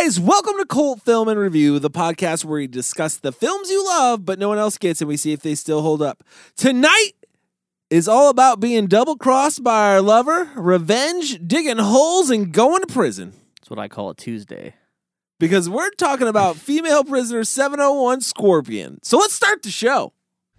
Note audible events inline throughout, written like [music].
guys, welcome to Cult Film and Review, the podcast where we discuss the films you love, but no one else gets, and we see if they still hold up. Tonight is all about being double crossed by our lover, revenge, digging holes, and going to prison. That's what I call a Tuesday. Because we're talking about female prisoner 701 Scorpion. So let's start the show.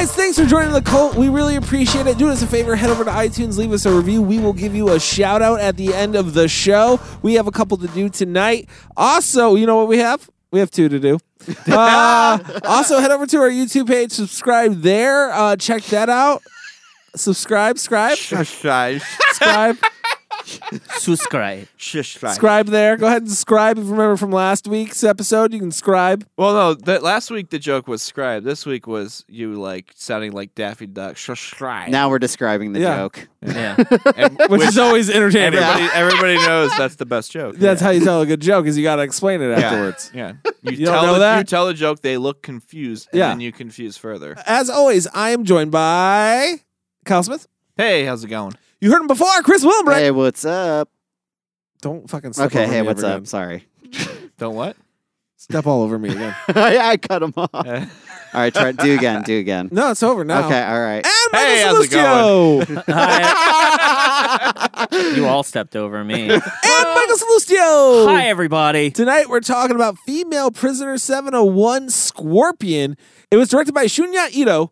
Guys, thanks for joining the cult. We really appreciate it. Do us a favor, head over to iTunes, leave us a review. We will give you a shout out at the end of the show. We have a couple to do tonight. Also, you know what we have? We have two to do. [laughs] Uh, also, head over to our YouTube page, subscribe there. Uh, check that out. Subscribe, scribe, Subscribe. subscribe, [laughs] Subscribe. subscribe there. Go ahead and subscribe. If you remember from last week's episode, you can scribe. Well, no, that last week the joke was scribe. This week was you like sounding like Daffy Duck. Subscribe. Now we're describing the Yeah. joke. Yeah. [laughs] And- [laughs] Which, is always entertaining. everybody, everybody knows that's the best joke. That's how you tell a good joke, is you got to explain it afterwards. Yeah. You, You don't tell know the, that? You tell a joke, they look confused, and Yeah. then you confuse further. As always, I am joined by Kyle Smith. Hey, how's it going? You heard him before, Chris Wilbrecht. Hey, what's up? Don't fucking step Okay, over hey, me what's ever up? again. Sorry. [laughs] Don't what? Step all over me again. [laughs] Oh, I, I cut him off. all right, right, try do again. Do again. No, it's over now. Okay, all right. And Hey, Michael how's it Salustio. [laughs] You all stepped over me. and Michael Salustio. Hi, everybody. Tonight we're talking about female prisoner 701 Scorpion. It was directed by Shunya Ito.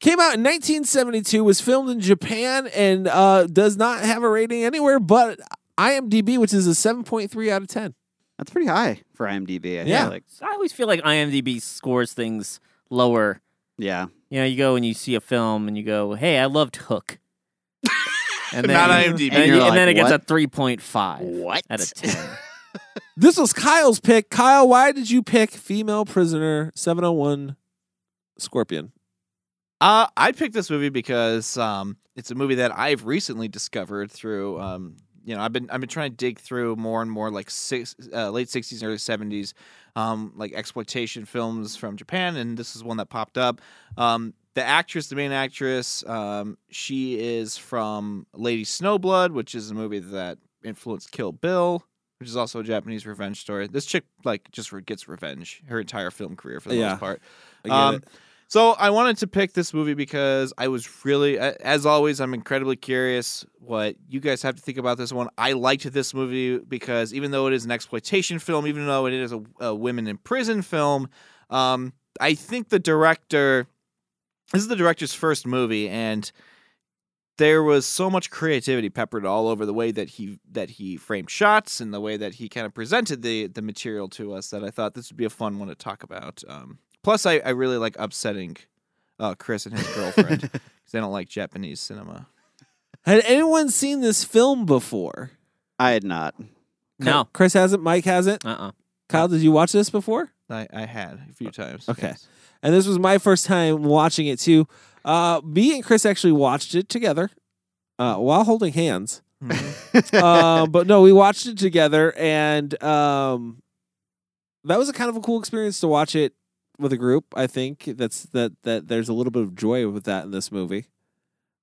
Came out in 1972, was filmed in Japan, and uh, does not have a rating anywhere but IMDb, which is a 7.3 out of 10. That's pretty high for IMDb. I Yeah. Feel like. I always feel like IMDb scores things lower. Yeah. You know, you go and you see a film and you go, "Hey, I loved Hook," [laughs] and then, Not IMDb. and, And you- you're and then it gets what? a three point five. What? out of ten? [laughs] This was Kyle's pick. Kyle, why did you pick female prisoner 701 Scorpion? Uh, I picked this movie because um, it's a movie that I've recently discovered through. Um, you know, I've been I've been trying to dig through more and more like six, uh, late sixties, early seventies, um, like exploitation films from Japan, and this is one that popped up. Um, the actress, the main actress, um, she is from Lady Snowblood, which is a movie that influenced Kill Bill, which is also a Japanese revenge story. This chick like just gets revenge her entire film career for the Yeah. most part. So I wanted to pick this movie because I was really, as always, I'm incredibly curious what you guys have to think about this one. I liked this movie because even though it is an exploitation film, even though it is a, a women in prison film, um, I think the director, this is the director's first movie, and there was so much creativity peppered all over the way that he that he framed shots and the way that he kind of presented the the material to us that I thought this would be a fun one to talk about. Um, plus, I, I really like upsetting uh, Chris and his girlfriend [laughs] because they don't like Japanese cinema. Had anyone seen this film before? I had not. no. Chris hasn't. Mike hasn't. Uh. uh Kyle, did you watch this before? I, I had a few times. Okay. yes. And this was my first time watching it too. Uh, me and Chris actually watched it together uh, while holding hands. Mhm. uh, [laughs] but no, we watched it together, and um, that was a kind of a cool experience to watch it with a group. I think that's that that there's a little bit of joy with that in this movie.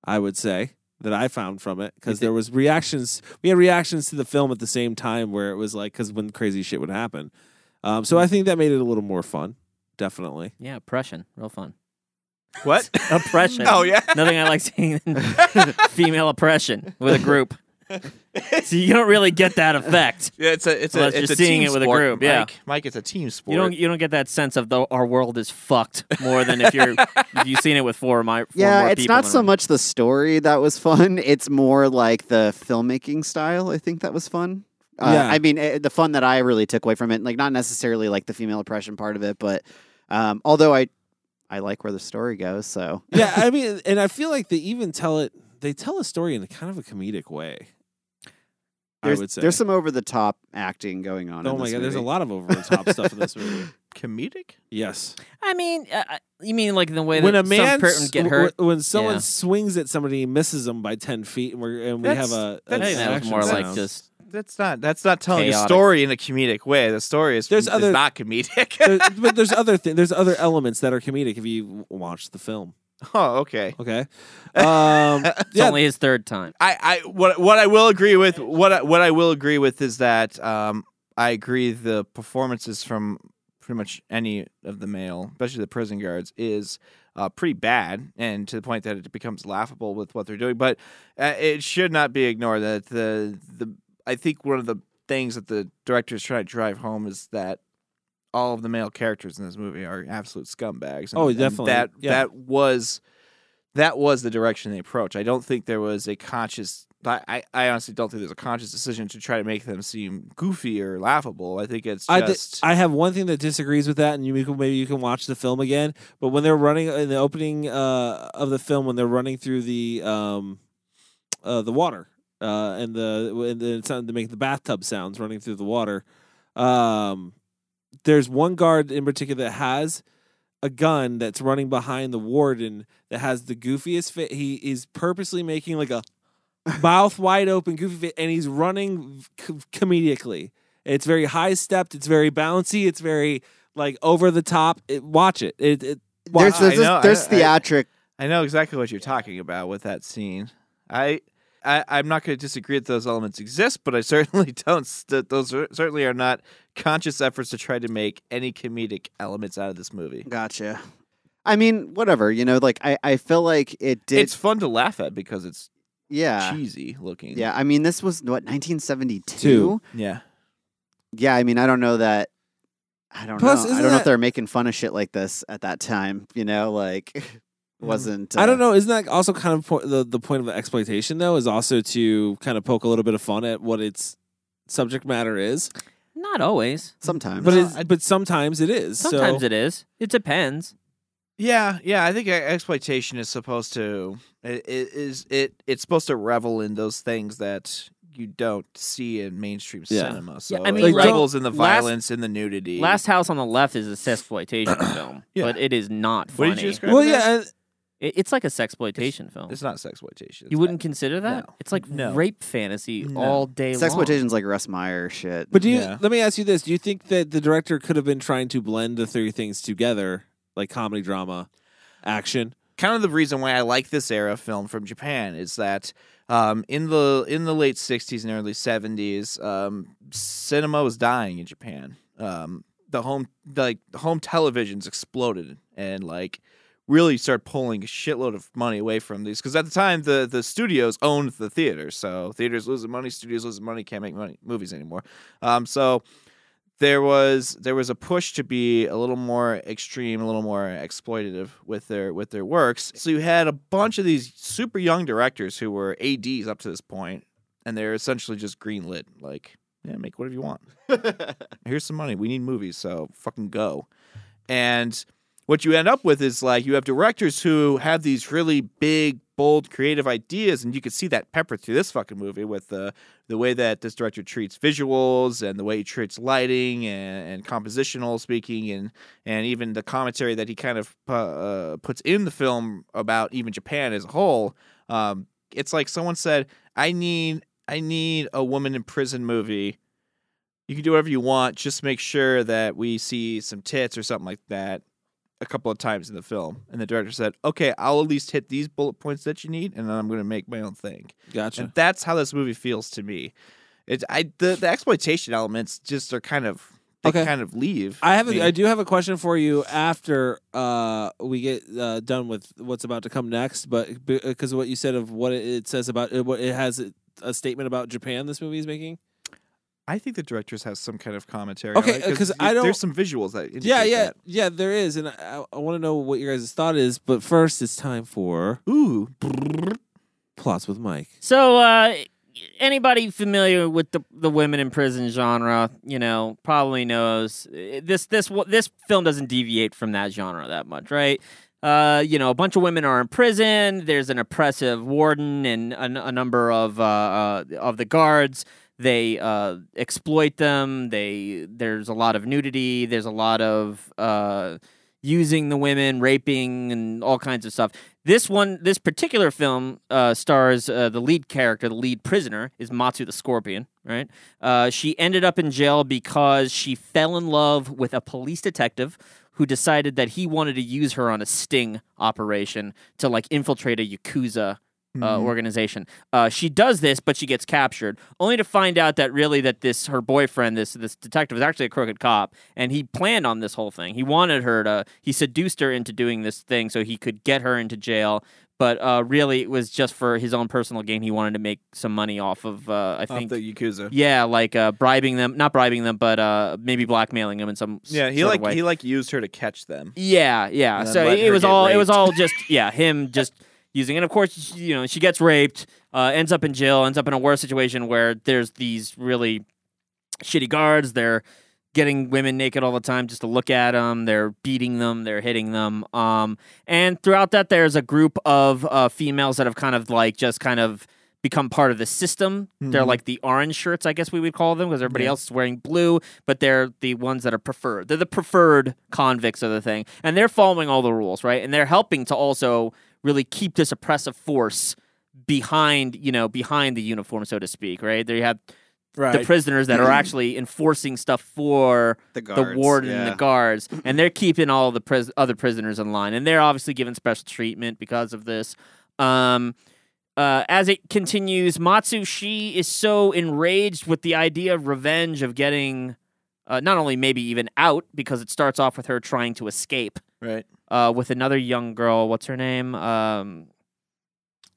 I would say that I found from it because there was reactions. We had reactions to the film at the same time where it was like because when crazy shit would happen. Um, so I think that made it a little more fun. Definitely. Yeah, oppression, real fun. What? [laughs] Oppression. oh yeah. Nothing I like seeing than [laughs] [laughs] female oppression with a group. [laughs] so you don't really get that effect. [laughs] Yeah, it's a it's Unless a it's you're a seeing team it with a sport, group, yeah. Mike. Mike, it's a team sport. You don't you don't get that sense of the our world is fucked more than if you're if you've seen it with four of my four Yeah, more it's people not so much the story that was fun. It's more like the filmmaking style. I think that was fun. Uh, Yeah. I mean, eh, the fun that I really took away from it, like not necessarily like the female oppression part of it, but um, although I, I like where the story goes. So yeah, I [laughs] mean, and I feel like they even tell it. They tell a story in a kind of a comedic way. I There's, would say. there's some over the top acting going on. oh in my this god, there's a lot of over the top stuff in this [laughs] movie. Comedic? Yes. I mean, uh, uh, you mean like the way when that a man some person s- get w- hurt? when someone Yeah. swings at somebody and misses them by ten feet, and, we're, and we That's- have a, I a think that was action more like sound. just That's not that's not telling a story in a comedic way. The story is, There's is other- not comedic. There- but there's [laughs] other things. There's other elements that are comedic if you watch the film. [laughs] oh, okay. Okay. Um, [laughs] it's yeah. only his third time. I, I what what I will agree with what I, what I will agree with is that um, I agree the performances from pretty much any of the male, especially the prison guards, is uh, pretty bad, and to the point that it becomes laughable with what they're doing. But uh, it should not be ignored that the the I think one of the things that the director is trying to drive home is that all of the male characters in this movie are absolute scumbags. And, Oh, and definitely. that Yeah. that was that was the direction they approached. I don't think there was a conscious. I, I- I honestly don't think there's a conscious decision to try to make them seem goofy or laughable. I think it's I, di- just. I have one thing that disagrees with that, and you can, maybe you can watch the film again. But when they're running in the opening uh, of the film, when they're running through the um, uh, the water uh, and the and the sound to make the bathtub sounds running through the water, um, there's one guard in particular that has a gun that's running behind the warden that has the goofiest fit. He is purposely making like a [laughs] mouth wide open goofy fit, and he's running co- comedically. It's very high stepped. It's very bouncy. It's very like over the top. It, watch it. It. it watch There's there's, know, I- there's I- theatric. I know exactly what you're talking about with that scene. I. I, I'm not going to disagree that those elements exist, but I certainly [laughs] don't. That those are, certainly are not conscious efforts to try to make any comedic elements out of this movie. Gotcha. I mean, whatever. You know, like I, I feel like it did. It's fun to laugh at because it's yeah, cheesy looking. yeah. I mean, this was what 1972. Two. yeah. Yeah, I mean, I don't know that. I don't Plus, know. I isn't don't know if they're making fun of shit like this at that time. You know, like [laughs] wasn't. I don't uh, know. Isn't that also kind of po- the the point of the exploitation though? Is also to kind of poke a little bit of fun at what its subject matter is. Not always. Sometimes, But No, it's, but sometimes it is. Sometimes so, it is. It depends. Yeah, yeah. I think exploitation is supposed to it, it is it it's supposed to revel in those things that you don't see in mainstream Yeah. cinema. So I mean, it like, revels in the last- violence and the nudity. Last House on the Left is a sexploitation [clears throat] film, Yeah. but it is not what funny. did you describe? Well, it as? yeah. And- It- it's like a sexploitation film. it's not sexploitation. You wouldn't consider that? No. It's like No. rape fantasy No. all day long. Sexploitation's like Russ Meyer shit. But do you? Yeah. Let me ask you this: Do you think that the director could have been trying to blend the three things together, like comedy, drama, action? kind of the reason why I like this era of film from Japan is that um, in the in the late '60s and early '70s, um, cinema was dying in Japan. Um, the home like home televisions exploded and like really start pulling a shitload of money away from these because at the time the the studios owned the theaters, so theaters losing money, studios losing money, can't make money movies anymore. Um, so there was there was a push to be a little more extreme, a little more exploitative with their with their works. So you had a bunch of these super young directors who were ads up to this point, and they're essentially just greenlit. Like, yeah, make whatever you want. [laughs] Here's some money. We need movies, so fucking go. And what you end up with is like you have directors who have these really big, bold, creative ideas, and you can see that peppered through this fucking movie with the the way that this director treats visuals and the way he treats lighting and, and compositional speaking and and even the commentary that he kind of uh, puts in the film about even Japan as a whole. Um, it's like someone said, "I need I need a woman in prison movie." You can do whatever you want. Just make sure that we see some tits or something like that a couple of times in the film. And the director said, "Okay, I'll at least hit these bullet points that you need, and then I'm going to make my own thing." Gotcha. And that's how this movie feels to me. It, I the, the exploitation elements just are kind of they Okay. kind of leave. I have a, I do have a question for you after uh, we get uh, done with what's about to come next, but because of what you said of what it, it says about it, what it has a statement about Japan. This movie is making. I think the directors have some kind of commentary. Okay, on it, 'cause I don't- There's some visuals that indicate Yeah, yeah, that. yeah. There is, and I, I want to know what your guys' thought is. But first, it's time for Ooh, plots with Mike. So, uh, anybody familiar with the the women in prison genre, you know, probably knows uh, this this this film doesn't deviate from that genre that much, right? Uh, you know, a bunch of women are in prison. There's an oppressive warden and a, a number of uh, uh, of the guards they uh, exploit them. They there's a lot of nudity. There's a lot of uh, using the women, raping, and all kinds of stuff. This one, this particular film, uh, stars uh, the lead character, the lead prisoner, is Matsu the Scorpion. Right? Uh, she ended up in jail because she fell in love with a police detective who decided that he wanted to use her on a sting operation to like infiltrate a yakuza uh, Mhm. organization. Uh, she does this, but she gets captured, only to find out that really that this her boyfriend, this this detective, is actually a crooked cop, and he planned on this whole thing. He wanted her to, he seduced her into doing this thing so he could get her into jail. But uh, really, it was just for his own personal gain. He wanted to make some money off of, uh, I Off think, the Yakuza. yeah, like uh, bribing them, not bribing them, but uh, maybe blackmailing them in some s- Yeah, he sort like of way. he like used her to catch them. Yeah, yeah. And then So let it her was get all it was raped. all just yeah, him [laughs] just using and of course you know, she gets raped, uh, ends up in jail, ends up in a worse situation where there's these really shitty guards, they're getting women naked all the time just to look at them, they're beating them, they're hitting them. Um and throughout that there's a group of uh, females that have kind of like just kind of become part of the system. They're Mhm. like the orange shirts, I guess we would call them, because everybody Yeah. else is wearing blue, but they're the ones that are preferred. They're the preferred convicts of the thing. And they're following all the rules, right? And they're helping to also really keep this oppressive force behind, you know, behind the uniform, so to speak, right? There you have the prisoners that are [clears throat] actually enforcing stuff for The the guards, warden and the guards, and they're keeping all the pris- other prisoners in line, and they're obviously given special treatment because of this. Um, uh, as it continues, Matsu she is so enraged with the idea of revenge of getting uh, not only maybe even out because it starts off with her trying to escape Right. uh, with another young girl. What's her name? Um,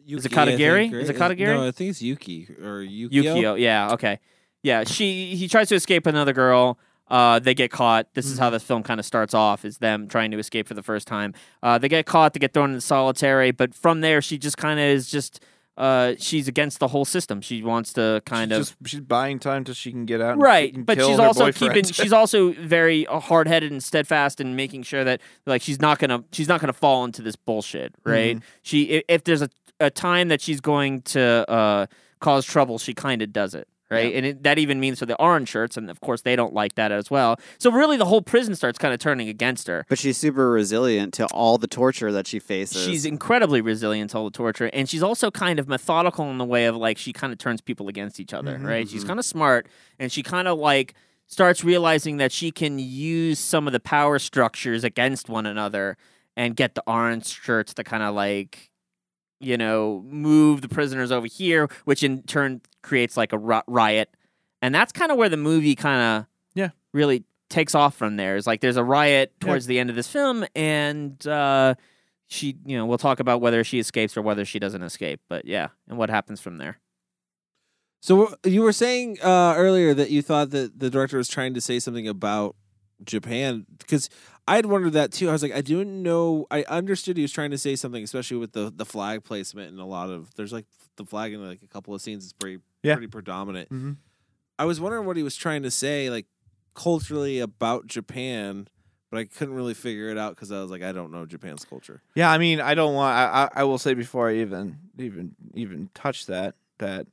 Is it Yuki, Katagiri? think, Is it right? Katagiri? No, I think it's Yuki or Yukio. Yukio. Yeah. Okay. Yeah. She he tries to escape with another girl. Uh, they get caught. This is how Mm-hmm. the film kind of starts off: is them trying to escape for the first time. Uh, they get caught. They get thrown into solitary. But from there, she just kind of is just. Uh, she's against the whole system. She wants to kind she's of just, she's buying time till she can get out. Right and but she's also boyfriend. keeping [laughs] she's also very uh, hard-headed and steadfast and making sure that like she's not gonna she's not gonna fall into this bullshit right Mm-hmm. she if there's a, a time that she's going to uh cause trouble she kind of does it right? And it, that even means for the orange shirts and of course they don't like that as well. So really the whole prison starts kind of turning against her. But she's super resilient to all the torture that she faces. She's incredibly resilient to all the torture, and she's also kind of methodical in the way of like she kind of turns people against each other, Mm-hmm, right? She's kind of smart, and she kind of like starts realizing that she can use some of the power structures against one another and get the orange shirts to kind of like you know move the prisoners over here, which in turn creates like a riot, and that's kind of where the movie kind of Yeah. really takes off from there. Is like there's a riot towards the end of this film, and uh, she, you know, we'll talk about whether she escapes or whether she doesn't escape. But yeah, and what happens from there. So you were saying uh, earlier that you thought that the director was trying to say something about Japan because I had wondered that too. I was like, I didn't know. I understood he was trying to say something, especially with the the flag placement and a lot of there's like the flag in like a couple of scenes is pretty Yeah. pretty predominant. Mhm. I was wondering what he was trying to say, like culturally about Japan, but I couldn't really figure it out because I was like, I don't know Japan's culture. Yeah, I mean, I don't want. I, I I will say before I even even even touch that that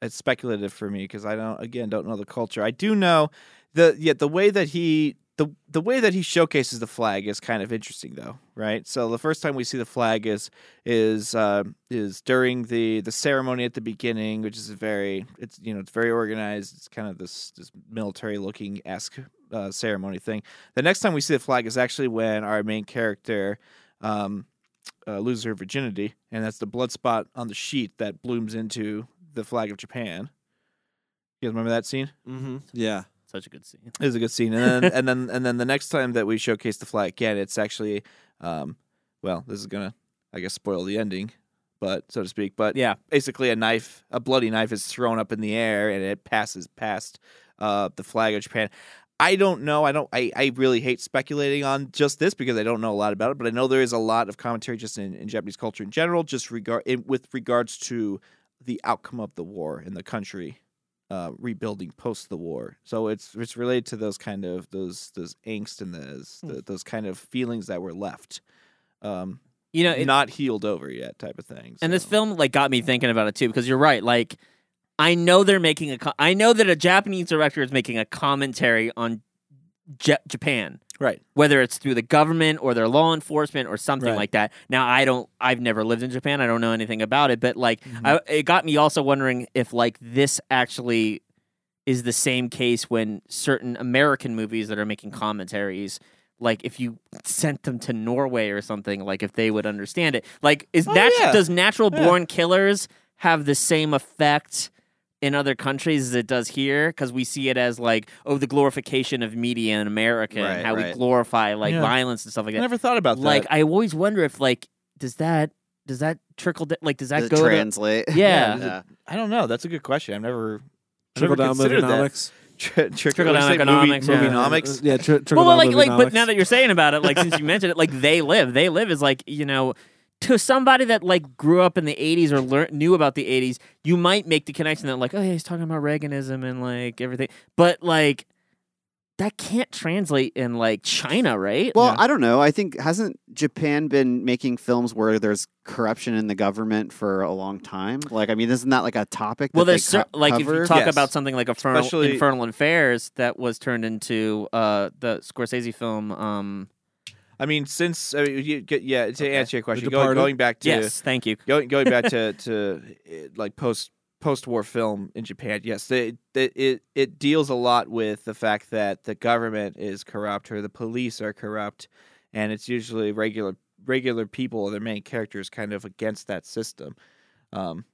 it's speculative for me because I don't again don't know the culture. I do know the yeah the way that he the the way that he showcases the flag is kind of interesting though, right? So the first time we see the flag is is uh, is during the the ceremony at the beginning, which is a very it's you know it's very organized. It's kind of this this military looking esque uh, ceremony thing. The next time we see the flag is actually when our main character um, uh, loses her virginity, and that's the blood spot on the sheet that blooms into the flag of Japan. You guys remember that scene? Mm-hmm. Yeah. Such a good scene. It was a good scene, and then [laughs] and then and then the next time that we showcase the flag again, it's actually, um, well, this is gonna, I guess, spoil the ending, but so to speak. But Yeah. basically, a knife, a bloody knife, is thrown up in the air, and it passes past uh, the flag of Japan. I don't know. I don't. I, I really hate speculating on just this because I don't know a lot about it. But I know there is a lot of commentary just in, in Japanese culture in general, just regard in, with regards to the outcome of the war in the country uh, rebuilding post the war. So it's it's related to those kind of those those angst and those the, those kind of feelings that were left, um, You know, it, not healed over yet, type of thing. and this film like got me thinking about it too because you're right. Like I know they're making a. I know that a Japanese director is making a commentary on J- Japan, Right. whether it's through the government or their law enforcement or something Right. like that. Now, I don't. I've never lived in Japan. I don't know anything about it, but like, Mm-hmm. I, it got me also wondering if like this actually is the same case when certain American movies that are making commentaries. Like if you sent them to Norway or something, like if they would understand it. Like is Oh, nat- yeah. does natural Yeah. born killers have the same effect in other countries as it does here? Because we see it as like oh the glorification of media in America Right, and how we glorify like Yeah. violence and stuff like that. I never thought about that. Like I always wonder if like does that does that trickle da- like does that Does it go to- translate? Yeah. Yeah. I don't know. That's a good question. I've never Trickle down economics. Tri- trickle, Trickle down what do you say, economics, Movie, yeah. movienomics. Yeah, tri- trickle well, down like, like, but now that you're saying about it, like, since you mentioned it, like, they live, they live is like, you know, to somebody that like grew up in the '80s or learn, knew about the '80s, you might make the connection that like, oh, yeah, he's talking about Reaganism and like everything, but like, that can't translate in like China, right? Well, Yeah. I don't know. I think hasn't Japan been making films where there's corruption in the government for a long time? Like, I mean, isn't that like a topic? well, that there's they cer- co- like if you talk Yes. about something like Infernal, Especially- Infernal Affairs that was turned into uh, the Scorsese film. Um, I mean, since I mean, you yeah. To Okay. answer your question, going, going back to yes, thank you. going going back to [laughs] to eh, like post post war film in Japan. Yes, they, they, it it deals a lot with the fact that the government is corrupt or the police are corrupt, and it's usually regular regular people, or their main characters, kind of against that system. Um,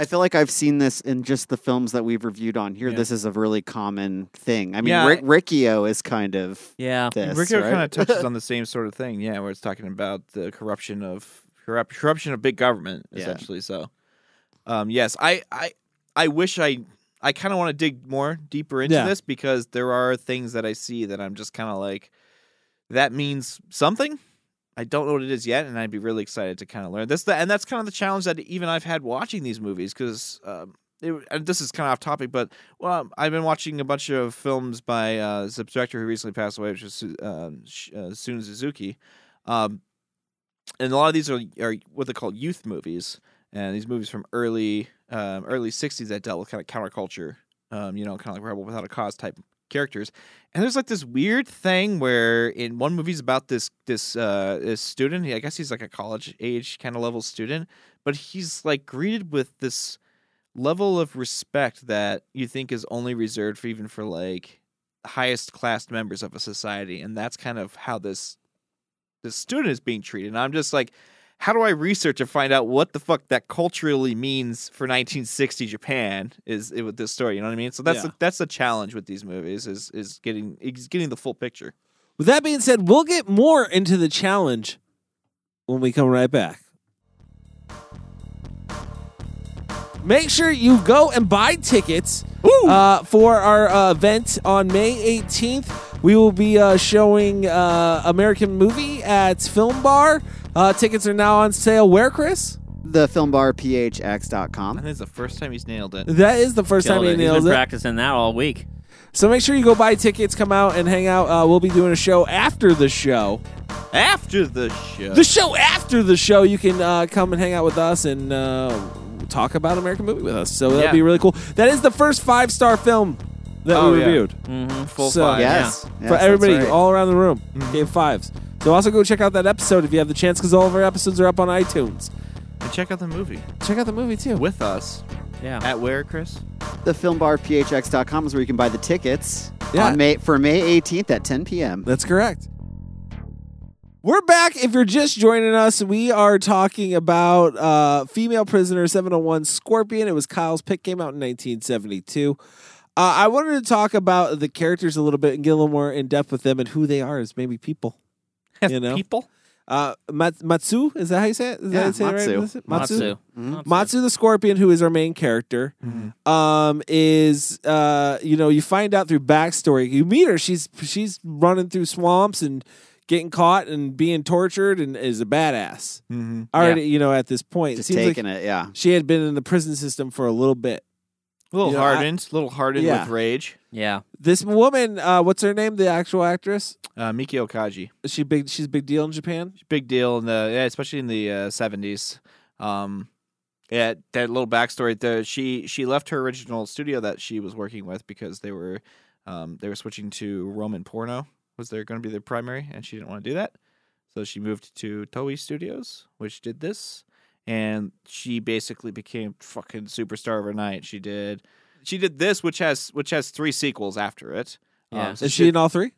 I feel like I've seen this in just the films that we've reviewed on here. Yeah. This is a really common thing. I mean, Yeah, Rick, Riccio is kind of Yeah, this. Rico right? kind of touches [laughs] on the same sort of thing, yeah, where it's talking about the corruption of corrupt, corruption of big government, Yeah. essentially. So, um, yes, I, I, I wish I, I kind of want to dig more deeper into Yeah. this because there are things that I see that I'm just kind of like, that means something. I don't know what it is yet, and I'd be really excited to kind of learn this. And that's kind of the challenge that even I've had watching these movies because. Um, it, and this is kind of off topic, but well, I've been watching a bunch of films by uh, the director who recently passed away, which is um, uh, Seijun Suzuki. Um, and a lot of these are, are what they call youth movies, and these movies from early um, early '60s that dealt with kind of counterculture, um, you know, kind of like Rebel Without a Cause type characters. And there's like this weird thing where in one movie's about this this uh, this student. I guess he's like a college age kind of level student, but he's like greeted with this level of respect that you think is only reserved for even for like highest class members of a society and that's kind of how this this student is being treated and i'm just like how do i research and find out what the fuck that culturally means for 1960 japan is it with this story you know what i mean so that's Yeah. the, that's the challenge with these movies is is getting is getting the full picture With that being said, we'll get more into the challenge when we come right back. Make sure you go and buy tickets uh, for our uh, event on May 18th. We will be uh, showing uh, American Movie at Film Bar. Uh, tickets are now on sale. Where, Chris? the i filmbarphx.com. think it's the first time he's nailed it That is the first Killed time he nailed it. He's nails been it. practicing that all week. So make sure you go buy tickets, come out and hang out. Uh, we'll be doing a show after the show. after the show The show after the show, you can uh, come and hang out with us and uh, talk about American movie with us. So that'd Yeah. be really cool. That is the first five star film that Oh, we yeah. reviewed Mm-hmm. full So- five Yes. yes, for that's everybody right. all around the room. Mhm. Gave fives. So also go check out that episode if you have the chance, because all of our episodes are up on iTunes. and check out the movie Check out the movie too. with us Yeah. at where chris The filmbarphx.com is where you can buy the tickets Yeah. on May for May 18th at 10 p.m. That's correct. We're back. If you're just joining us, we are talking about uh, Female Prisoner 701 Scorpion. It was Kyle's pick, came out in 1972. Uh, I wanted to talk about the characters a little bit and get a little more in depth with them and who they are as maybe people. You know? people Uh, Matsu, is that how you say it? Is that Yeah, how you say it right? Matsu. Matsu. Matsu. Mhm. Matsu the Scorpion, who is our main character, um, is uh, you know, you find out through backstory. You meet her; she's she's running through swamps and getting caught and being tortured, and is a badass. mm-hmm. Already, you know, at this point, it Just seems like taking it, yeah. she had been in the prison system for a little bit. A little You know, I- hardened, a little hardened Yeah. with rage. Yeah. This woman, uh, what's her name? The actual actress? Uh, Meiko Kaji, Is she big? She's a big deal in Japan. big deal in the yeah, especially in the uh, seventies. um, yeah, that little backstory. The she she left her original studio that she was working with because they were um they were switching to Roman porno was there going to be their primary, and she didn't want to do that, so she moved to Toei Studios, which did this, and she basically became fucking superstar overnight. She did she did this, which has which has three sequels after it. Yeah. Um, so Is she in all three?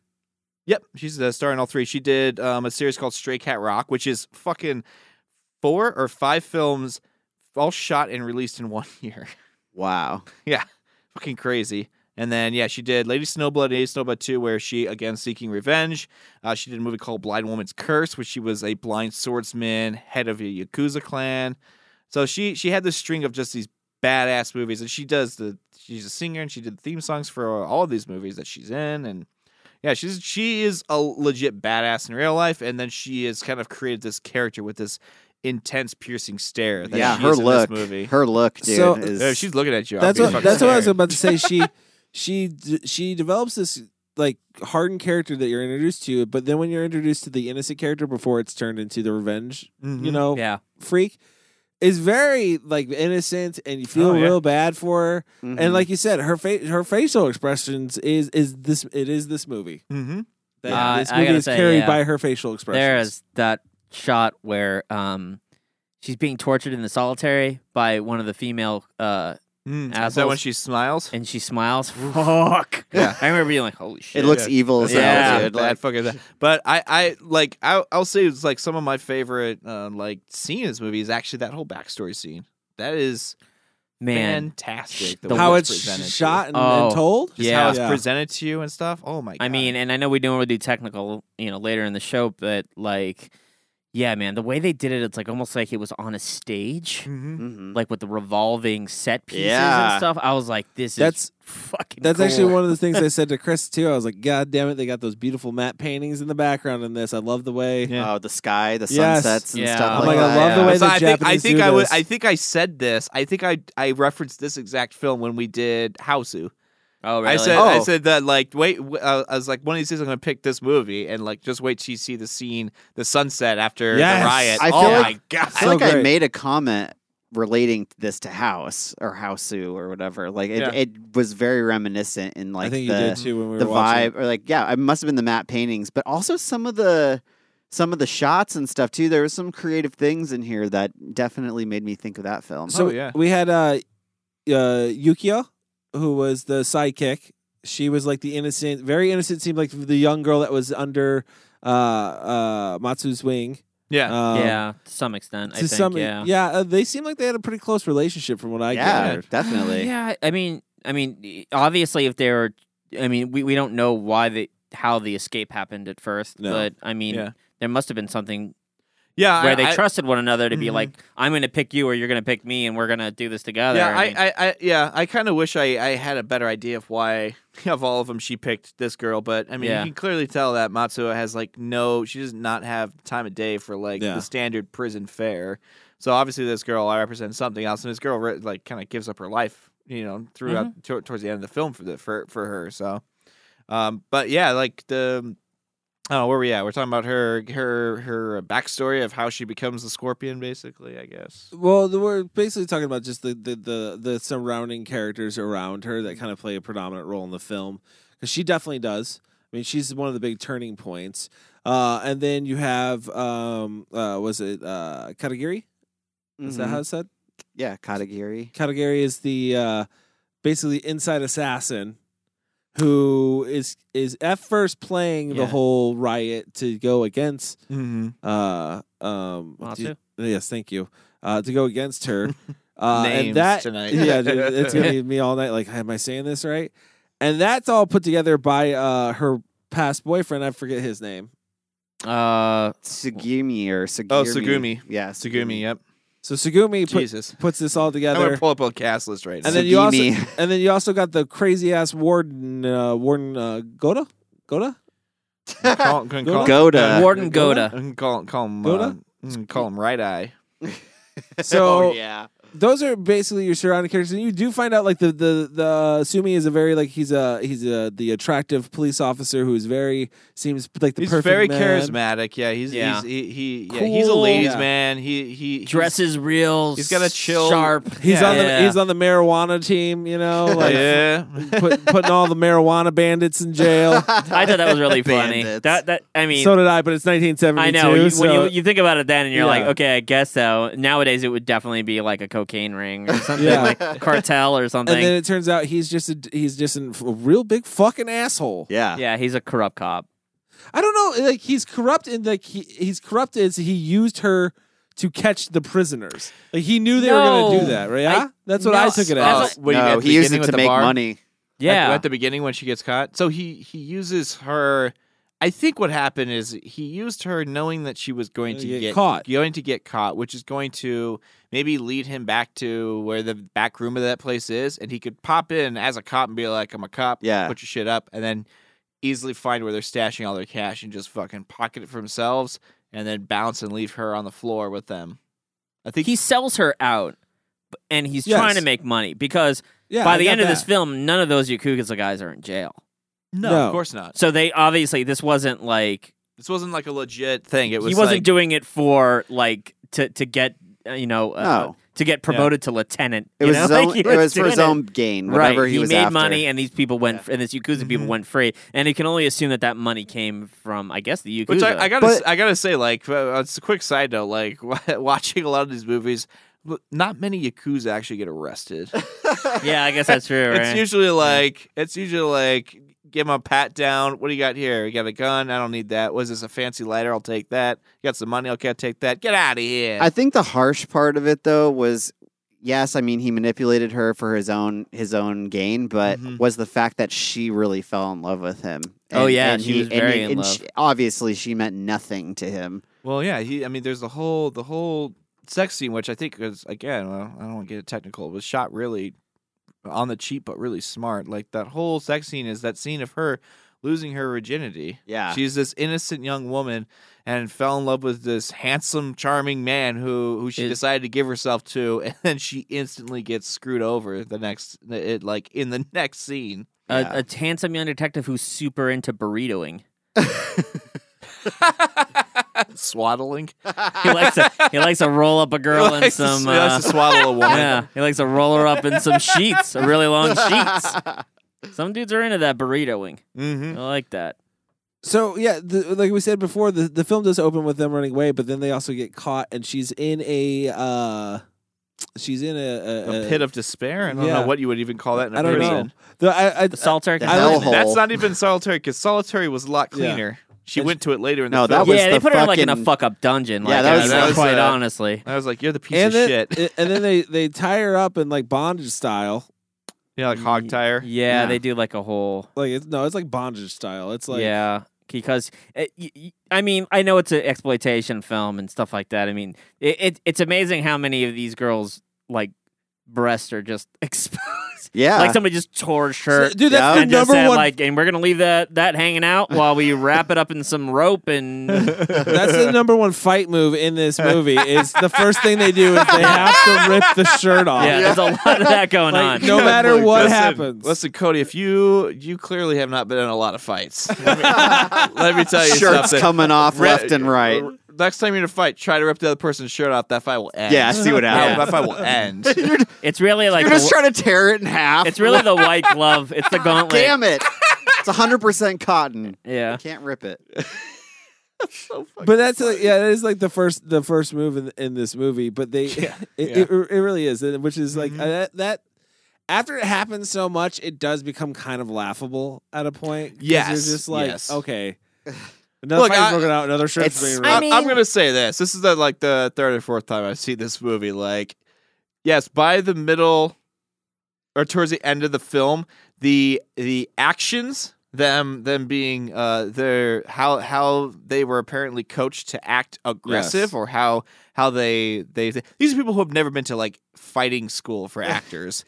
Yep, she's the star in all three. She did um, a series called Stray Cat Rock, which is fucking four or five films, all shot and released in one [laughs] year. Wow. yeah, fucking crazy. And then yeah, she did Lady Snowblood, and Lady Snowblood Two, where she again seeking revenge. Uh, she did a movie called Blind Woman's Curse, which she was a blind swordsman, head of a yakuza clan. So she she had this string of just these badass movies, and she does the she's a singer and she did theme songs for all of these movies that she's in, and yeah, she's she is a legit badass in real life, and then she has kind of created this character with this intense, piercing stare. That yeah, she her is in look, this movie. her look, dude. So- is, Yeah, she's looking at you. That's what that's what I was about to say. She [laughs] she she develops this like hardened character that you're introduced to, but then when you're introduced to the innocent character before it's turned into the revenge, you Mhm. know, Yeah. freak is very like innocent and you feel Oh, yeah. real bad for her. Mhm. And like you said, her face, her facial expressions is is this it is this movie. Mm-hmm. That Uh, this movie gotta is say, carried yeah. by her facial expressions. There is that shot where um she's being tortured in the solitary by one of the female uh Mm. Is that when she smiles? and she smiles. Fuck. [laughs] Yeah. I remember being like, holy shit. it looks yeah. evil as hell, Yeah. dude. bad Like, fucking bad. But I, I like I, I'll say it's like some of my favorite uh, like scene in this movie is actually that whole backstory scene. That is Man. fantastic. the how way it's presented to you. shot and, Oh. and told. just Yeah. how it's Yeah. presented to you and stuff. Oh my god! I mean, and I know we don't really do technical, you know, later in the show, but like, yeah, man, the way they did it, it's like almost like it was on a stage, Mhm. mhm. like with the revolving set pieces Yeah. and stuff. I was like, this That's- is fucking. That's cool. actually one of the things I [laughs] said to Chris too. I was like, God damn it, they got those beautiful matte paintings in the background in this. I love the way. Yeah. Oh, the sky, the Yes. sunsets and Yeah. stuff I'm like like, I that. love the way So the I think I think do I was. I think I said this. I think I I referenced this exact film when we did Hausu. Oh, really? I said I Oh. said that like wait w- uh, I was like one of these days I'm gonna pick this movie and like just wait till you see the scene the sunset after Yes. the riot. I oh feel my like- god! I feel like So I made a comment relating this to House or Houseu or whatever. Like it, Yeah. it was very reminiscent in like I think the you did too when we were the watching. vibe or like yeah, it must have been the matte paintings, but also some of the some of the shots and stuff too. There was some creative things in here that definitely made me think of that film. So Oh, yeah. we had uh, uh, Yukio, who was the sidekick. She was like the innocent, very innocent. Seemed like the young girl that was under uh, uh, Matsu's wing. yeah, Um, yeah, to some extent, I to think. some, yeah. yeah. Uh, they seemed like they had a pretty close relationship, from what I yeah, gathered. definitely. Yeah, I mean, I mean, obviously, if they were, I mean, we, we don't know why the how the escape happened at first, No. but I mean, Yeah. there must have been something yeah. where I- they I- trusted one another to be Mhm. like, I'm going to pick you or you're going to pick me, and we're going to do this together. Yeah, I, mean, I, I, yeah, I kind of wish I, I had a better idea of why [laughs] of all of them she picked this girl, but I mean, Yeah. you can clearly tell that Matsuo has like no, she does not have time of day for like Yeah. the standard prison fare. So obviously, this girl I represent something else, and this girl like kind of gives up her life, you know, throughout Mm-hmm. to- towards the end of the film for the for for her. So, um, but yeah, like the. I don't know where we at. We're talking about her, her, her backstory of how she becomes the scorpion, basically. I guess. Well, the- we're basically talking about just the the the, the surrounding characters around her that kind of play a predominant role in the film because she definitely does. I mean, she's one of the big turning points. Uh, and then you have um, uh, was it uh, Katagiri? Is that Mhm. how it's said? yeah, Katagiri. Katagiri is the uh, basically inside assassin who is is at first playing the whole riot to go against Mm-hmm. uh um Matsu? yes thank you uh to go against her [laughs] uh Names and that tonight. yeah dude, it's gonna [laughs] be me all night like am i saying this right and that's all put together by uh her past boyfriend i forget his name uh, Sugumi or Sugumi. Oh, Sugumi. Yeah, Sugumi. Yep. So sugumi put, puts this all together. I'm together gonna pull up a cast list right now. and then you also Sugimi. and then you also got the crazy ass warden uh warden uh goda goda call, can call, Goda. Warden Goda. can call, call him. Goda? Uh, mm, call him Right Eye. so [laughs] oh, yeah. Those are basically your surrounding characters, and you do find out like the the the uh, Sumi is a very like he's a he's a the attractive police officer who's very seems like the He's perfect very man. charismatic. Yeah, he's Yeah. he's he, he yeah, he's a Cool. ladies Yeah. man. He he he's- Dresses real. He's got a chill- sharp. He's Yeah. on the Yeah. he's on the marijuana team, you know, [laughs] like yeah. put, putting all the marijuana bandits in jail. [laughs] I thought that was really [laughs] funny. Bandits. That that I mean, so did I, but it's 1972. I know you, so when you, you think about it then, and you're like, okay, I guess so. Nowadays, it would definitely be like a cocaine ring or something, Yeah. like [laughs] cartel or something. and then it turns out he's just a he's just an- a real big fucking asshole. Yeah. yeah, he's a corrupt cop. I don't know, like he's corrupt in like he, he's corrupt as he used her to catch the prisoners. Like he knew they were going to do that, right? Yeah, I- that's what no, I took it as. Oh, what do you mean, no, the he used beginning it with to the make bar? money. At- Yeah, at, the beginning when she gets caught. So he he uses her. I think what happened is he used her knowing that she was going uh, to Get get, caught. going to get caught, which is going to maybe lead him back to where the back room of that place is, and he could pop in as a cop and be like, "I'm a cop, Yeah. put your shit up," and then easily find where they're stashing all their cash and just fucking pocket it for themselves, and then bounce and leave her on the floor with them. I think he sells her out, and he's Yes. trying to make money because Yeah, by I the got end of this film, none of those yakuza guys are in jail. No, No. of course not. So they obviously this wasn't like This wasn't like a legit thing. It was he wasn't like, doing it for like to to get uh, you know uh, No. to get promoted to lieutenant. It you was know? his [laughs] Like, own. he It was for his own gain. Whatever right. he, was made after. money, and these people went, and this yakuza people went free, and he can only assume that that money came from, I guess, the yakuza. Which I, I gotta, But- I gotta say, like, uh, it's a quick side note. Like, [laughs] watching a lot of these movies, not many yakuza actually get arrested. [laughs] yeah, I guess that's true. Right? It's usually like, it's usually like, give him a pat down. What do you got here? You got a gun? I don't need that. Was this a fancy lighter? I'll take that. You got some money? Okay, I'll take that. Get out of here. I think the harsh part of it though was yes, I mean he manipulated her for his own his own gain, but Mhm. was the fact that she really fell in love with him. Oh, yeah, and she he- was very he- in and love. she- obviously, she meant nothing to him. well, yeah. He, I mean, there's the whole, the whole sex scene, which I think is again, well, I don't want to get it technical, was shot really on the cheap, but really smart. Like that whole sex scene is that scene of her losing her virginity. Yeah. She's this innocent young woman and fell in love with this handsome, charming man who who she Is- decided to give herself to, [laughs] and then she instantly gets screwed over the next it like in the [laughs] next scene. a, Yeah. a handsome young detective who's super into burritoing. [laughs] [laughs] Swaddling. He likes to he likes to roll up a [laughs] girl he in likes to- some. he likes uh, to swaddle a woman. yeah, he likes to roll her up in some sheets, a really long [laughs] sheets. Some dudes are into that burritoing. Mm-hmm. I like that. So yeah, the, like we said before, the the film does open with them running away, but then they also get caught, and she's in a uh, she's in a, a, A pit of despair. I don't yeah. know what you would even call that in a I don't prison. know. The, I, I, The solitary The confinement. hellhole. That's not even solitary because solitary was a lot Yeah. cleaner. She went to it later in the No, that film. was yeah, they the put her like in a fucking- fuck up dungeon. Yeah, that was- that was, quite uh, honestly. I was like, "You're the piece and of then shit." and then they they tie her up in like bondage style. Yeah, like hog tire. Yeah, Yeah. they do like a whole. Like it's no, it's like bondage style. It's like yeah, because it, y- y- I mean, I know it's an exploitation film and stuff like that. I mean, it, it it's amazing how many of these girls like breasts are just [laughs] exposed. Yeah. like somebody just tore a shirt. dude, that's Yeah. the and just number said, one. like, and we're gonna leave that that hanging out while we wrap it up in some rope and [laughs] that's the number one fight move in this movie. Is the first thing they do is they have to rip the shirt off. yeah, there's a lot of that going Like, on. no [laughs] matter Look, what listen, happens. Listen, Cody, if you you clearly have not been in a lot of fights. [laughs] Let me, let me tell you Shirts something. coming off Re- left and right. Next time you're in a fight, try to rip the other person's shirt off. That fight will end. Yeah, see what Yeah, happens. that fight will end. It's really like You're the, just trying to tear it in half. it's really the white glove. It's the gauntlet. Damn it! It's 100 percent cotton. Yeah. You Can't rip it. But that's like, yeah, that is like the first the first move in in this movie. But they, [laughs] it, It, it really is, which is like Mm-hmm. uh, that, that. After it happens so much, it does become kind of laughable at a point. Yes, you're just like yes. okay, [sighs] another Look, I- broken out, another shirt's It's- being I ripped. mean- I'm gonna say this. This is the like the third or fourth time I've seen this movie. Like, yes, by the middle or towards the end of the film, the the actions, them them being uh their how how they were apparently coached to act aggressive Yes. or how how they they these are people who have never been to like fighting school for [laughs] actors.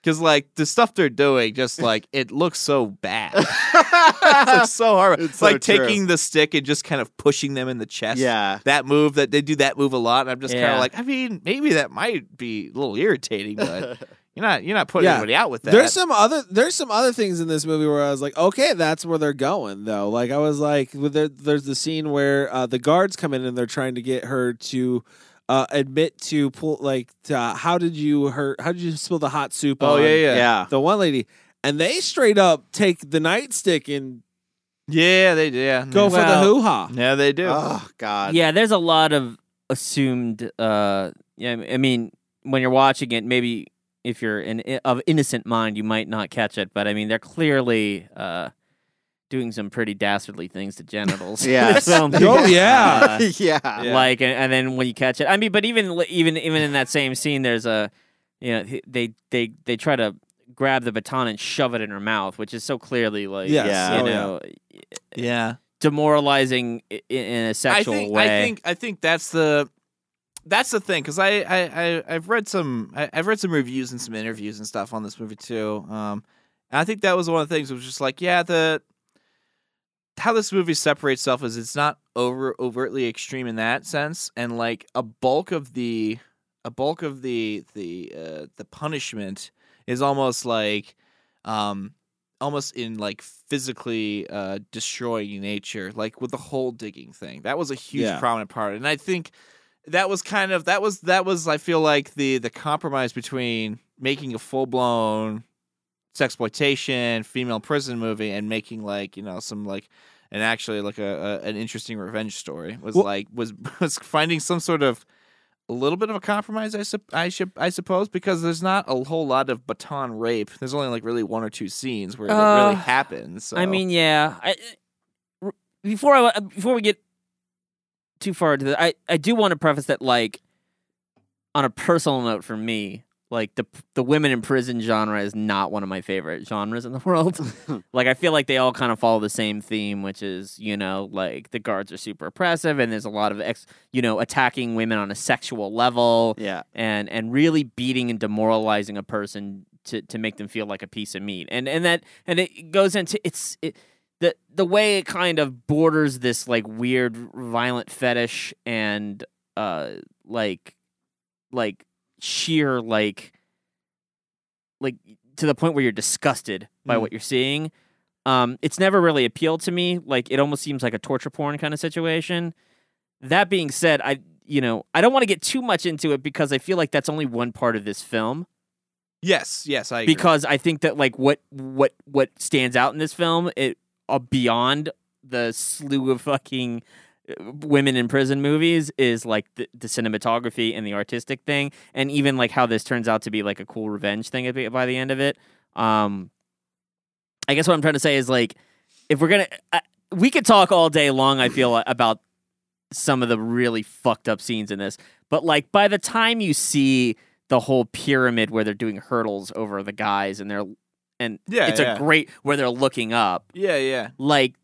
because like the stuff they're doing, just like it looks so bad. [laughs] it looks so hard. It's It's so like true. taking the stick and just kind of pushing them in the chest. Yeah. that move that they do that move a lot. And I'm just kind of like, I mean, maybe that might be a little irritating, but [laughs] you're not you're not putting Yeah. anybody out with that. There's some other there's some other things in this movie where I was like, okay, that's where they're going though. Like I was like, there, there's the scene where uh, the guards come in and they're trying to get her to uh, admit to pull like to, uh, how did you hurt how did you spill the hot soup oh on yeah, yeah, Yeah. the one lady and they straight up take the nightstick and yeah. They do. Yeah, go for the hoo ha. yeah, they do. Oh God. Yeah, there's a lot of assumed. Uh, yeah, I mean, when you're watching it, maybe if you're an of innocent mind, you might not catch it. But I mean, they're clearly uh, doing some pretty dastardly things to genitals. [laughs] Yeah. [laughs] this. [laughs] Oh, yeah. Uh, yeah. Yeah. like and, and then when you catch it i mean but even even even in that same scene there's a you know they they they try to grab the baton and shove it in her mouth which is so clearly like Yes. Yeah. you Oh, know yeah. demoralizing i- i- in a sexual I think, way I think I think that's the that's the thing because I, I I I've read some I, I've read some reviews and some interviews and stuff on this movie too. Um, and I think that was one of the things. It was just like yeah, the how this movie separates itself is it's not over overtly extreme in that sense, and like a bulk of the a bulk of the the uh, the punishment is almost like um almost in like physically uh destroying nature like with the whole digging thing that was a huge Yeah. prominent part and i think that was kind of that was that was i feel like the the compromise between making a full-blown sexploitation female prison movie and making like you know some like and actually like a, a an interesting revenge story was Well- like was [laughs] was finding some sort of a little bit of a compromise, I, sup- I should I suppose, because there's not a whole lot of baton rape. There's only like really one or two scenes where it Uh, really happens. So. I mean, yeah. I, before I before we get too far into that, I I do want to preface that like on a personal note for me, like the the women in prison genre is not one of my favorite genres in the [laughs] world. [laughs] like I feel like they all kind of follow the same theme, which is you know like the guards are super oppressive and there's a lot of ex you know attacking women on a sexual level Yeah. and and really beating and demoralizing a person to to make them feel like a piece of meat and and that and it goes into it's it, the the way it kind of borders this like weird violent fetish and uh like like sheer like like to the point where you're disgusted by Mm. what you're seeing um it's never really appealed to me like it almost seems like a torture porn kind of situation that being said i you know i don't want to get too much into it because i feel like that's only one part of this film yes, yes, I agree. because I think that like what what what stands out in this film it uh, beyond the slew of fucking uh, women in prison movies is like the, the cinematography and the artistic thing. And even like how this turns out to be like a cool revenge thing by the end of it. Um i guess what i'm trying to say is like if we're gonna we could talk all day long i feel about some of the really fucked up scenes in this. But like by the time you see the whole pyramid where they're doing hurdles over the guys and they're and Yeah, it's yeah. a great where they're looking up yeah, yeah, like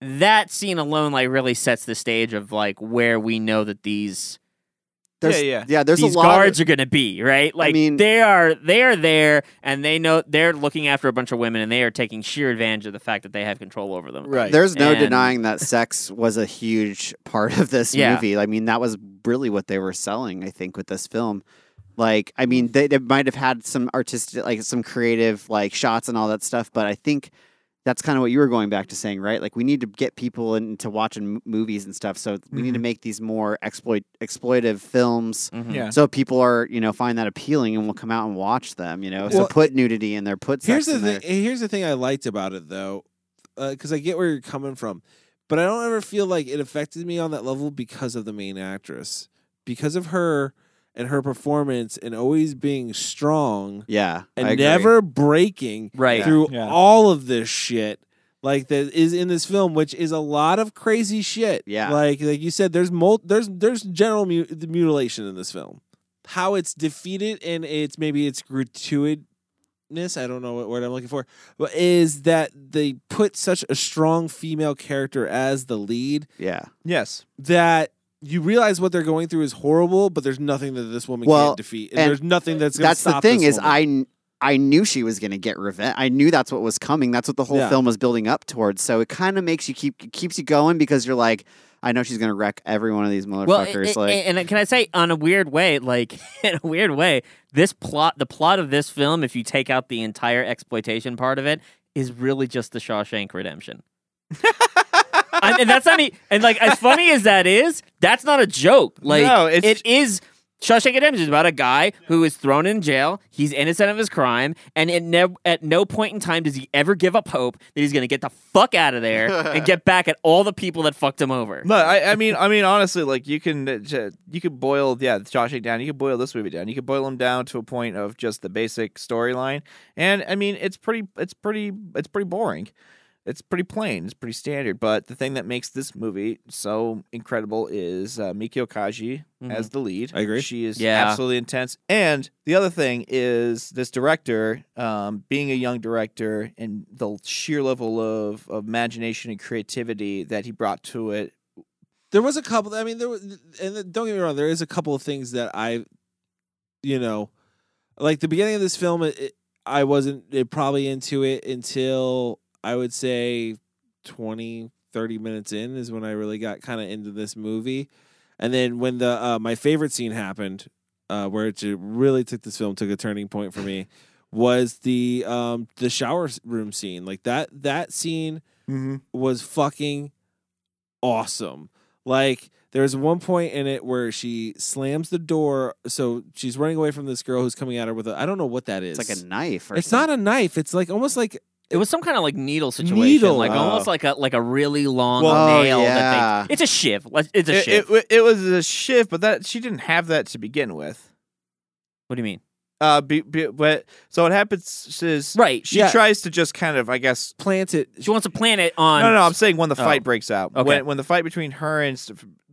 that scene alone like really sets the stage of like where we know that these There's, yeah. Yeah. There's these a lot. guards of, are going to be right like I mean- they are they are there and they know they're looking after a bunch of women and they are taking sheer advantage of the fact that they have control over them Right. There's no And- denying that sex was a huge part of this Yeah. movie. I mean, that was really what they were selling, I think, with this film. Like, I mean, hmm. they, they might have had some artistic, like some creative, like shots and all that stuff, but I think that's kind of what you were going back to saying, right? Like, we need to get people into watching m- movies and stuff, so we need to mm-hmm. make these more exploit exploitive films. Mhm. yeah. So people are, you know, find that appealing and will come out and watch them. You know, so put nudity in there, put Here's the in thing. Here's the thing I liked about it though, uh, because I get where you're coming from, but I don't ever feel like it affected me on that level because of the main actress, because of her and her performance and always being strong Yeah, I and agree. never breaking Right. through Yeah. all of this shit. Like that is in this film, which is a lot of crazy shit. Yeah. like like you said, there's mul- there's there's general mu- mutilation in this film. How it's defeated and it's maybe it's gratuitous. I don't know what word I'm looking for, but is that they put such a strong female character as the lead Yeah. yes, that you realize what they're going through is horrible, but there's nothing that this woman Well, can't defeat, and, and there's nothing that's gonna that's the thing this is woman. I I knew she was going to get revenge. I knew that's what was coming. That's what the whole Yeah. film was building up towards. So it kind of makes you keep keeps you going because you're like, I know she's going to wreck every one of these motherfuckers. a- a- like, and can I say, on a weird way, like [laughs] in a weird way, this plot, the plot of this film, if you take out the entire exploitation part of it, is really just the Shawshank Redemption. [laughs] I- and that's not, e- and like as funny as that is, that's not a joke. Like No, it's- it is. Shawshank Redemption is about a guy who is thrown in jail. He's innocent of his crime, and at, ne- at no point in time does he ever give up hope that he's going to get the fuck out of there and [laughs] get back at all the people that fucked him over. No, I, I mean, I mean, honestly, like you can, uh, you could boil, yeah, Shawshank down. You could boil this movie down. You could boil them down to a point of just the basic storyline, and I mean, it's pretty, it's pretty, it's pretty boring. It's pretty plain. It's pretty standard. But the thing that makes this movie so incredible is uh, Meiko Kaji as the lead. I agree. She is Yeah. absolutely intense. And the other thing is this director, um, being a young director, and the sheer level of, of imagination and creativity that he brought to it there was a couple. I mean, there was, and don't get me wrong. There is a couple of things that I, you know, like the beginning of this film. It, it- I wasn't it, probably into it until I would say 20, 30 minutes in is when I really got kind of into this movie. And then when the uh, my favorite scene happened, uh, where it really took this film took a turning point for me, was the um the shower room scene. Like that that scene was fucking awesome. Like there's one point in it where she slams the door. So she's running away from this girl who's coming at her with a I don't know what that is. it's like a knife. Or It's not a knife. It's like almost like It was some kind of like needle situation, Needle. like Oh. almost like a like a really long Well- Oh, nail. yeah. That they, it's a shiv. Let's- It's a it, shiv. it, it was a shift, but that she didn't have that to begin with. what do you mean? Uh, be, be, but so what happens is Right, She yeah. tries to just kind of, I guess. plant it. She wants to plant it on. No, no, I'm saying when the Oh. fight breaks out. Okay. When when the fight between her and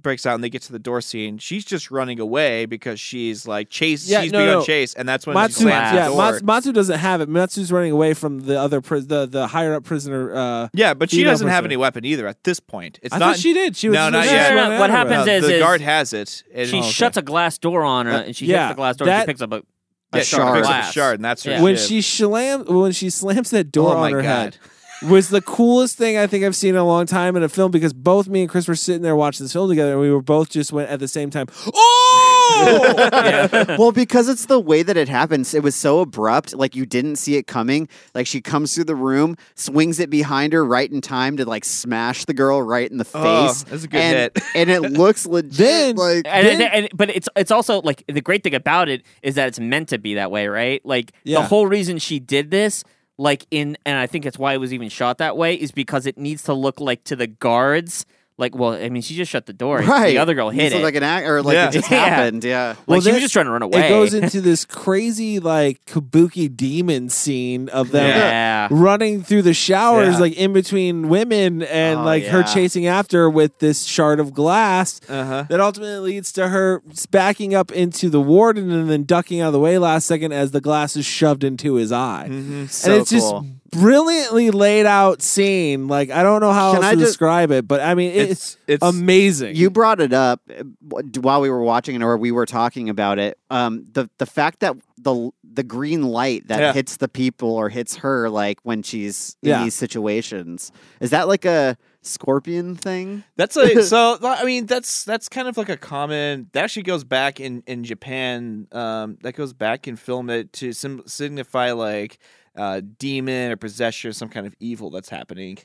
breaks out and they get to the door scene, she's just running away because she's like chase. Yeah, she's no, being no. on chase, and that's when Matsu, she slams yeah, the door. Matsu, Matsu doesn't have it. Matsu's running away from the other pris- the the higher up prisoner. Uh, yeah, but she doesn't have any weapon either at this point. It's I not. she did. She was No, she not yet. No, no, no. running What out happens No, is- the is guard has it. and- she Oh, okay. shuts a glass door on her, Uh, and she yeah, hits the glass door. that- and she picks up a, a Yeah, shard. picks up a glass. shard, and that's her Yeah. when shiv. she slams. when she slams that door Oh on my her God. head was the coolest thing I think I've seen in a long time in a film because both me and Chris were sitting there watching this film together and we were both just went at the same time. Oh! [laughs] Yeah. [laughs] well, because it's the way that it happens. It was so abrupt, like you didn't see it coming. Like she comes through the room, swings it behind her right in time to like smash the girl right in the Oh, face. that's a good and, hit. and it [laughs] looks legit. Then- like And, Then- and, and- but it's it's also like the great thing about it is that it's meant to be that way, right? Like the whole reason she did this, like in, and I think it's why it was even shot that way, is because it needs to look like to the guards. Like, well, I mean, she just shut the door. right, The other girl Needs hit to it. like an act, or like Yeah. it just [laughs] Yeah. happened. Yeah. like Well, she then was just trying to run away. It goes into this crazy like kabuki demon scene of them yeah. running through the showers Yeah. like in between women and Oh, like her yeah. chasing after with this shard of glass Uh-huh. that ultimately leads to her backing up into the warden and then ducking out of the way last second as the glass is shoved into his eye. Mm-hmm. So and it's just cool. Brilliantly laid out scene. Like I don't know how Can else I to just- describe it, but I mean it's, It's amazing. You brought it up uh, while we were watching it, or we were talking about it. Um, the the fact that the the green light that Yeah. hits the people or hits her, like when she's in Yeah. these situations, is that like a scorpion thing? That's a [laughs] so. I mean, that's that's kind of like a common. That actually goes back in in Japan. Um, that goes back in film that to sim- signify like uh, demon or possession, some kind of evil that's happening.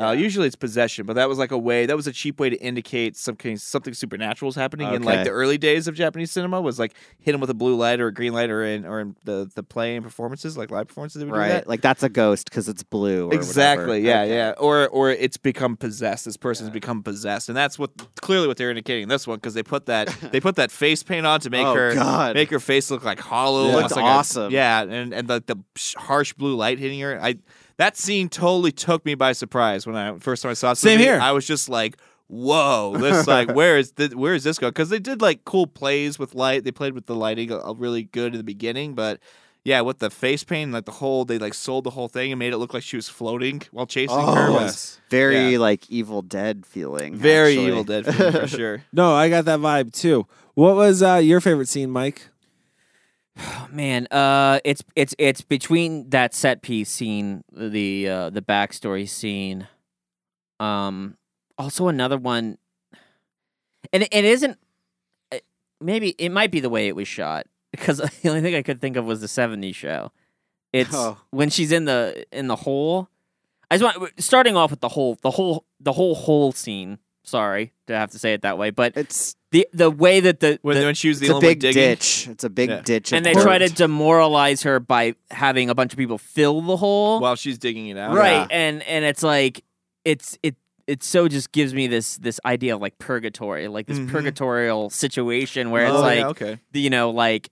Uh, usually it's possession, but that was like a way. That was a cheap way to indicate something something supernatural is happening in like Okay. the early days of Japanese cinema. Was like hit them with a blue light or a green light, or in or in the the play and performances, like live performances. They would do Right, that. like that's a ghost because it's blue. Or Exactly. whatever. Yeah, Okay. yeah. Or or it's become possessed. This person's become possessed, and that's what clearly what they're indicating in this one because they put that [laughs] they put that face paint on to make Oh, her God. make her face look like hollow. Yeah. almost like a- awesome. yeah, and and the the harsh blue light hitting her. I that scene totally took me by surprise when I first time I saw this Same movie. here. I was just like. Whoa! This like [laughs] where is the, where is this going? Because they did like cool plays with light. They played with the lighting uh, really good in the beginning, but yeah, with the face paint, like the whole, they like sold the whole thing and made it look like she was floating while chasing her. Oh, Was very Yeah. like Evil Dead feeling. very actually. Evil Dead film, for [laughs] sure. no, I got that vibe too. What was uh, your favorite scene, Mike? Oh, [sighs] man, uh, it's it's it's between that set piece scene, the uh, the backstory scene, um, also another one, and it, it isn't. uh, Maybe it might be the way it was shot [laughs] because [laughs] the only thing I could think of was the '70s show. It's Oh. when she's in the in the hole. I just want starting off with the whole the whole the whole hole scene. Sorry to have to say it that way, but It's the the way that the, When, the when she was the it's only one big digging. ditch. It's a big Yeah. ditch. and they try to demoralize her by having a bunch of people fill the hole. while she's digging it out. right, Yeah. and and it's like it's it it so just gives me this this idea of like purgatory, like this Mhm. purgatorial situation where it's oh, like yeah, okay. you know like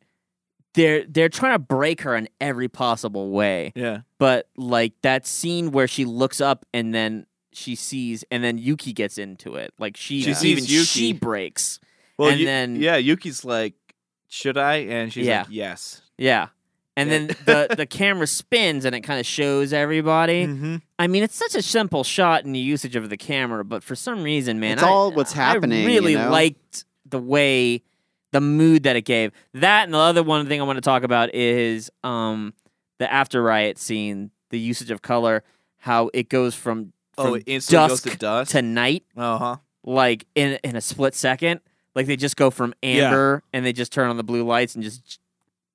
they're they're trying to break her in every possible way, Yeah. but like that scene where she looks up and then she sees and then Yuki gets into it, like she, She even Yuki. she breaks. Well, And then- yeah, Yuki's like, should I? And she's Yeah. like, yes. Yeah. And Yeah. then the, [laughs] the camera spins and it kind of shows everybody. Mm-hmm. I mean, it's such a simple shot in the usage of the camera, but for some reason, man, It's I- all what's happening, I you really know? liked the way, the mood that it gave. That and the other one thing I want to talk about is um the after riot scene, the usage of color, how it goes from, Oh, from it instantly dusk goes to dust. to night, Uh huh. like in in a split second. Like they just go from amber and they just turn on the blue lights and just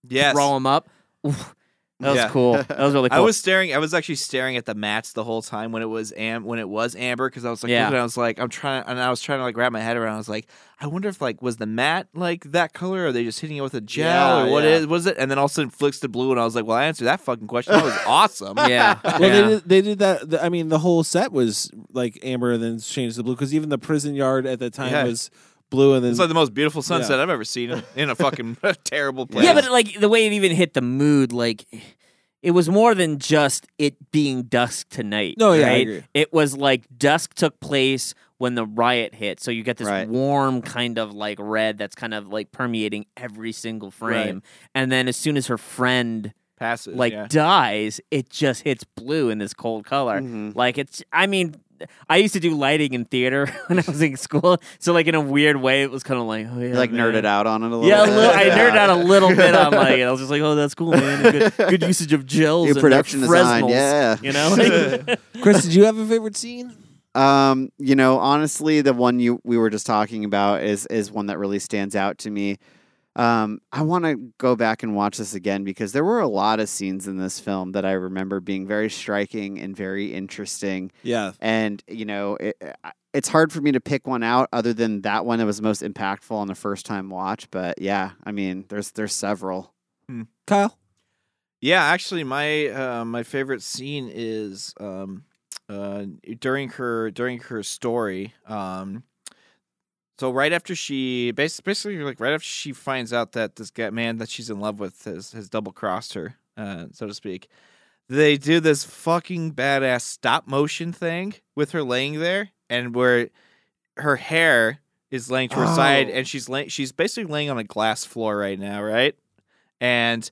Yes. throw them up. Oof, that was Yeah. cool. That was really [laughs] cool. I was staring. I was actually staring at the mats the whole time when it was am when it was amber because I was like, Yeah. looking, I was like, I'm trying, and I was trying to like wrap my head around. I was like, I wonder if like was the mat like that color? Or are they just hitting it with a gel Yeah, or what yeah. is was it? And then all of a sudden flicks to blue, and I was like, well, I answered that fucking question. That was [laughs] awesome. yeah. [laughs] Well, yeah. they did, they did that. the- I mean, the whole set was like amber and then changed to blue because even the prison yard at the time Yeah. was blue and then It's like the most beautiful sunset Yeah. I've ever seen in, in a [laughs] fucking [laughs] terrible place. Yeah, but like the way it even hit the mood, like it was more than just it being dusk tonight. No, yeah, I right? agree. It was like dusk took place when the riot hit, so you get this Right. warm kind of like red that's kind of like permeating every single frame, and then as soon as her friend passes like yeah. dies, it just hits blue in this cold color. Mhm. Like it's, I mean, I used to do lighting in theater [laughs] when I was in school, so like in a weird way, it was kind of like, oh yeah, You like man. nerded out on it a little. Yeah, a bit. little, I Yeah. [laughs] nerded out a little bit on like it. I was just like, oh, that's cool, man. Good, [laughs] good usage of gels Your and production design, Fresnels, yeah. You know, Chris, did you have a favorite scene? Um, you know, honestly, the one you we were just talking about is is one that really stands out to me. Um, I want to go back and watch this again because there were a lot of scenes in this film that I remember being very striking and very interesting. Yeah, And you know, it, it's hard for me to pick one out other than that one that was most impactful on the first time watch. But yeah, I mean, there's there's several. Kyle. Yeah, actually, my uh, my favorite scene is um, uh, during her during her story. Um, so right after she basically like right after she finds out that this guy man that she's in love with has has double crossed her, uh, so to speak. They do this fucking badass stop motion thing with her laying there, and where her hair is laying to her side, Oh. and she's laying she's basically laying on a glass floor right now, right? And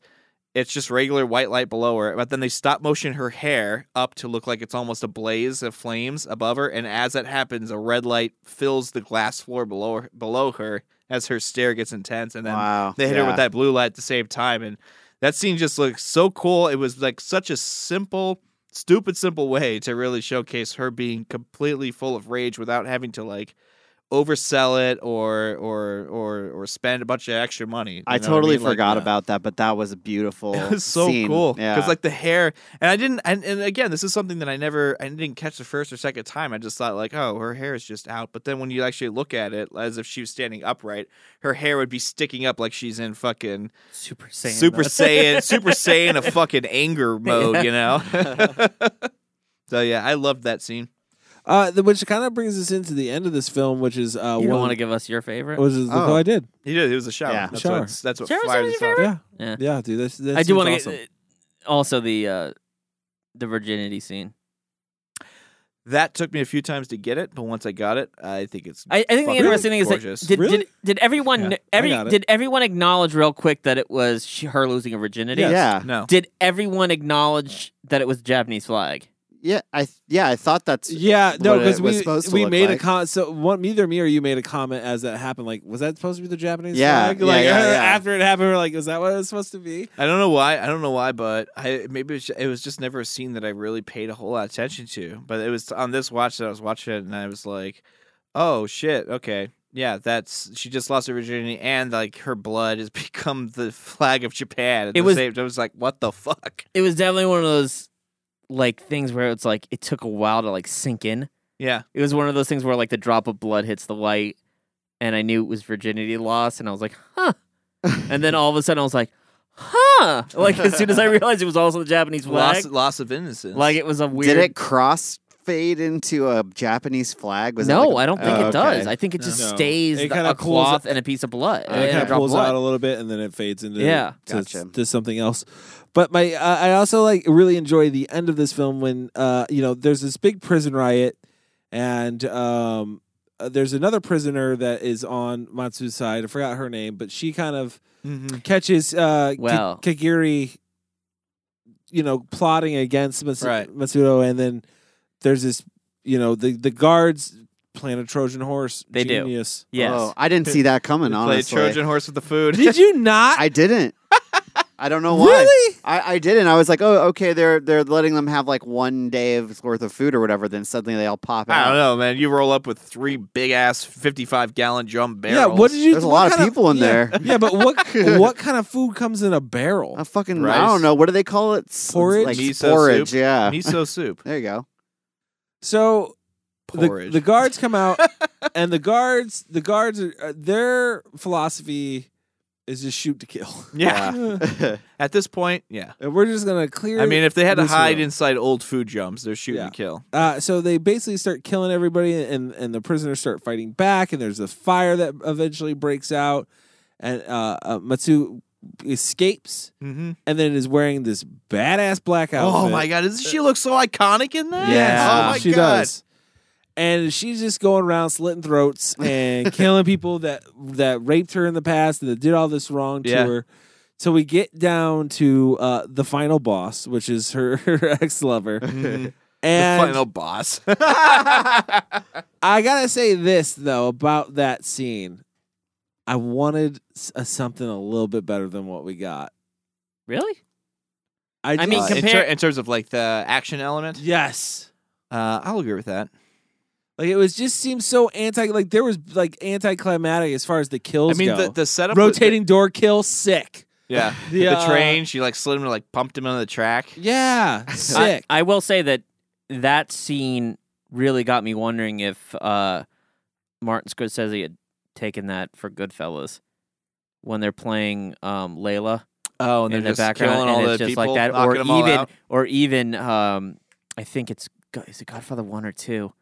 it's just regular white light below her, but then they stop motion her hair up to look like it's almost a blaze of flames above her, and as that happens, a red light fills the glass floor below her, below her as her stare gets intense, and then wow, they hit her with that blue light at the same time, and that scene just looks so cool. It was like such a simple, stupid, simple way to really showcase her being completely full of rage without having to like oversell it or or or or spend a bunch of extra money. you I totally mean? Like, forgot yeah. about that, but that was a beautiful. [laughs] It was so scene. cool Yeah, because like the hair, and I didn't, and, and again, this is something that I never, I didn't catch the first or second time. I just thought like, oh, her hair is just out. But then when you actually look at it, as if she was standing upright, her hair would be sticking up like she's in fucking Super Saiyan. Super. Saiyan, [laughs] Super Saiyan of fucking anger mode, you know. [laughs] so yeah, I loved that scene. Uh, the, which kind of brings us into the end of this film, which is uh, You don't one, want to give us your favorite? which is Oh. oh, I did. He did. It was a shower. Yeah. that's Shower. What, that's what Shower's fired your us off. Yeah, Yeah. yeah, dude. That's, that I do want want to get also the uh, the virginity scene. That took me a few times to get it, but once I got it, I think it's. I, I think the fucking interesting thing is that did, Really? did did everyone Yeah, every did everyone acknowledge real quick that it was she, her losing her virginity? Yes. yeah, no. Did everyone acknowledge that it was the Japanese flag? Yeah, I yeah, I thought that's Yeah, no, because we supposed to we made like. a comment. So one, either me or you made a comment as that happened. Like, was that supposed to be the Japanese Yeah, flag? yeah, Like yeah, [laughs] yeah. after it happened, we are like, is that what it was supposed to be? I don't know why. I don't know why, but I maybe it was, ju- it was just never a scene that I really paid a whole lot of attention to. But it was on this watch that I was watching it, and I was like, "Oh shit, okay, yeah, that's she just lost her virginity, and like her blood has [laughs] become the flag of Japan." It was- same, I was like, "What the fuck?" It was definitely one of those like things where it's like it took a while to like sink in. Yeah, It was one of those things where like the drop of blood hits the light and I knew it was virginity loss, and I was like, huh. [laughs] and then all of a sudden I was like, huh. Like as soon as I [laughs] realized it was also the Japanese flag, loss loss of innocence. like it was a weird. Did it cross fade into a Japanese flag? Was it no, like a- I don't think Oh, it does. okay. I think it just No. stays It the- a cloth up- and a piece of blood. it and kind a of of pulls blood. out a little bit and then it fades into Yeah. to, Gotcha. to something else. But my uh, I also like really enjoy the end of this film when uh you know there's this big prison riot and um uh, there's another prisoner that is on Matsu's side. I forgot her name, but she kind of Mhm. catches uh Ka- Well- Katagiri you know plotting against Matsu- Right. Matsudo and then there's this you know the the guards playing a Trojan horse They do. genius. Yes. Oh, I didn't see that coming. Play honestly, Trojan horse with the food. Did you [laughs] not? I didn't. I don't know why. Really? I, I didn't. I was like, oh, okay. They're they're letting them have like one day of worth of food or whatever. Then suddenly they all pop out. I don't know, man. You roll up with three big ass fifty-five gallon drum barrels. Yeah, what did you? There's a lot of kind people in yeah, there. Yeah, but what [laughs] what kind of food comes in a barrel? A fucking Rice. I don't know. What do they call it? Porridge? Like Miso porridge. soup? Yeah. miso [laughs] soup? There you go. So the, the guards come out, [laughs] and the guards the guards are, uh, their philosophy is just shoot to kill. [laughs] yeah. [laughs] At this point, yeah. And we're just gonna clear. I mean, if they had to this hide room. inside old food jumps, they're shooting Yeah. to kill. Uh, so they basically start killing everybody, and and the prisoners start fighting back, and there's a fire that eventually breaks out, and uh, uh, Matsu escapes, Mm-hmm. and then is wearing this badass black outfit. Oh my god, doesn't she look so iconic in that? Yeah. Oh my she god. does. And she's just going around slitting throats [laughs] and killing people that that raped her in the past and that did all this wrong to Yeah. her. So we get down to uh, the final boss, which is her, [laughs] her ex lover, Mhm. [laughs] the and final boss. I gotta say this though about that scene. I wanted s- uh, something a little bit better than what we got. Really? I, I mean, just- Uh, in, compare- ter- in terms of like the action element, yes. uh, I'll agree with that. Like it was just seemed so anti. Like there was like anticlimactic as far as the kills I mean, go. the, the setup, with- rotating door kill, sick. yeah, [laughs] The, the, uh, train. She like slid him, like pumped him on the track. Yeah, [laughs] sick. I, I will say that that scene really got me wondering if uh, Martin Scorsese had taken that for Goodfellas when they're playing um, Layla Oh, and in they're the just background, killing all and the it's just people, like that, or even, or even, um, I think it's Go- is it Godfather one or two,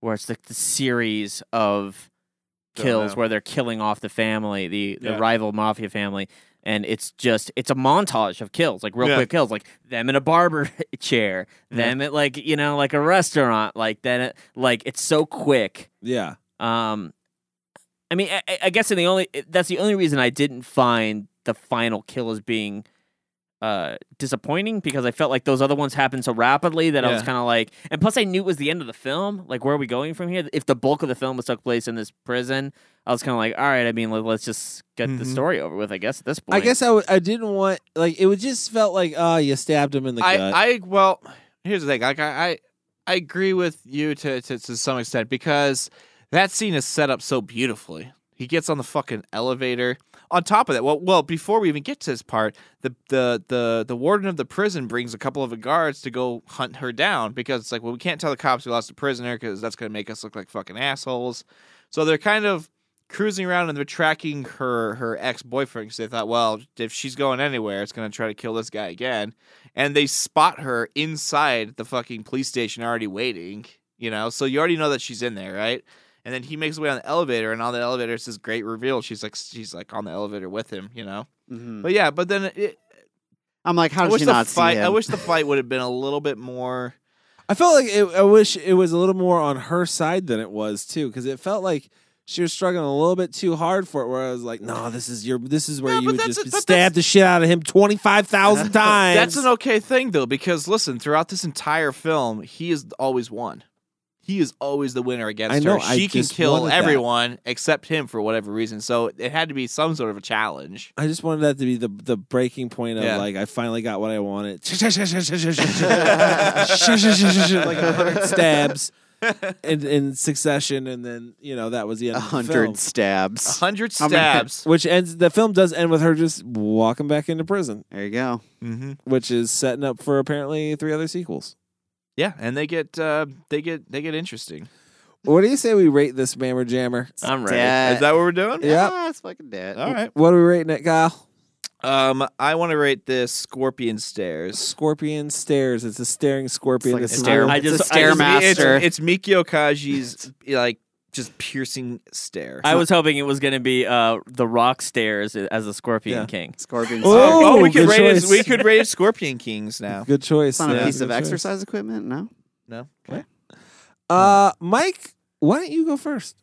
where it's like the series of kills where they're killing off the family, the the Yeah. rival mafia family, and it's just it's a montage of kills, like real Yeah. quick kills, like them in a barber [laughs] chair, them at like you know like a restaurant, like then it, like it's so quick. yeah. Um, I mean, I- I, I guess in the only that's the only reason I didn't find the final kill as being uh disappointing because I felt like those other ones happened so rapidly that I was kind of like, and plus I knew it was the end of the film. Like, where are we going from here? If the bulk of the film was took place in this prison, I was kind of like, all right. I mean, let, us just get the Mhm. story over with. I guess at this point, I guess I, w- I didn't want like it would just felt like oh you stabbed him in the I, gut. I well, here's the thing. Like I, I, I agree with you to, to to some extent because that scene is set up so beautifully. He gets on the fucking elevator. On top of that, well, well, before we even get to this part, the the the the warden of the prison brings a couple of the guards to go hunt her down because it's like, well, we can't tell the cops we lost a prisoner because that's gonna make us look like fucking assholes. So they're kind of cruising around and they're tracking her her ex boyfriend because they thought, well, if she's going anywhere, it's gonna try to kill this guy again. And they spot her inside the fucking police station already waiting. You know, so you already know that she's in there, right? And then he makes his way on the elevator, and on the elevator it's this great reveal. She's like, she's like on the elevator with him, you know. Mhm. But yeah, but then it, I'm like, how I did wish the not fight. see I wish the fight would have been a little bit more. I felt like it, I wish it was a little more on her side than it was too, because it felt like she was struggling a little bit too hard for it. Where I was like, no, this is your, this is where Yeah, you but would just a- stab the shit out of him twenty five thousand [laughs] times. That's an okay thing though, because listen, throughout this entire film, he is always won. He is always the winner against I know, her. I She can just kill wanted that. everyone except him for whatever reason. So it had to be some sort of a challenge. I just wanted that to be the the breaking point of Yeah. like I finally got what I wanted. [laughs] like a hundred [laughs] stabs in, in succession, and then you know that was the end. A of the film. hundred A stabs. hundred How many- stabs. [laughs] which ends. The film does end with her just walking back into prison, There you go. mm-hmm. which is setting up for apparently three other sequels. Yeah, and they get uh, they get they get interesting. What do you say we rate this Mammer Jammer? I'm ready. Dead. Is that what we're doing? Yeah. Yeah, it's fucking dead. All right. What are we rating it, Kyle? Um, I want to rate this Scorpion Stairs. Scorpion stairs. It's a staring scorpion. It's like a stair- real- I it's a just- I just- stairmaster. It's, it's Meiko Kaji's like just piercing stare. I was hoping it was going to be uh, the Rock Stairs as a Scorpion Yeah. King. Scorpion. Oh, oh, we could good rate it, choice. we could rate it Scorpion Kings [laughs] now. Good choice. It's not a Yeah, piece of good choice. exercise equipment. No. No, Uh, Mike, why don't you go first?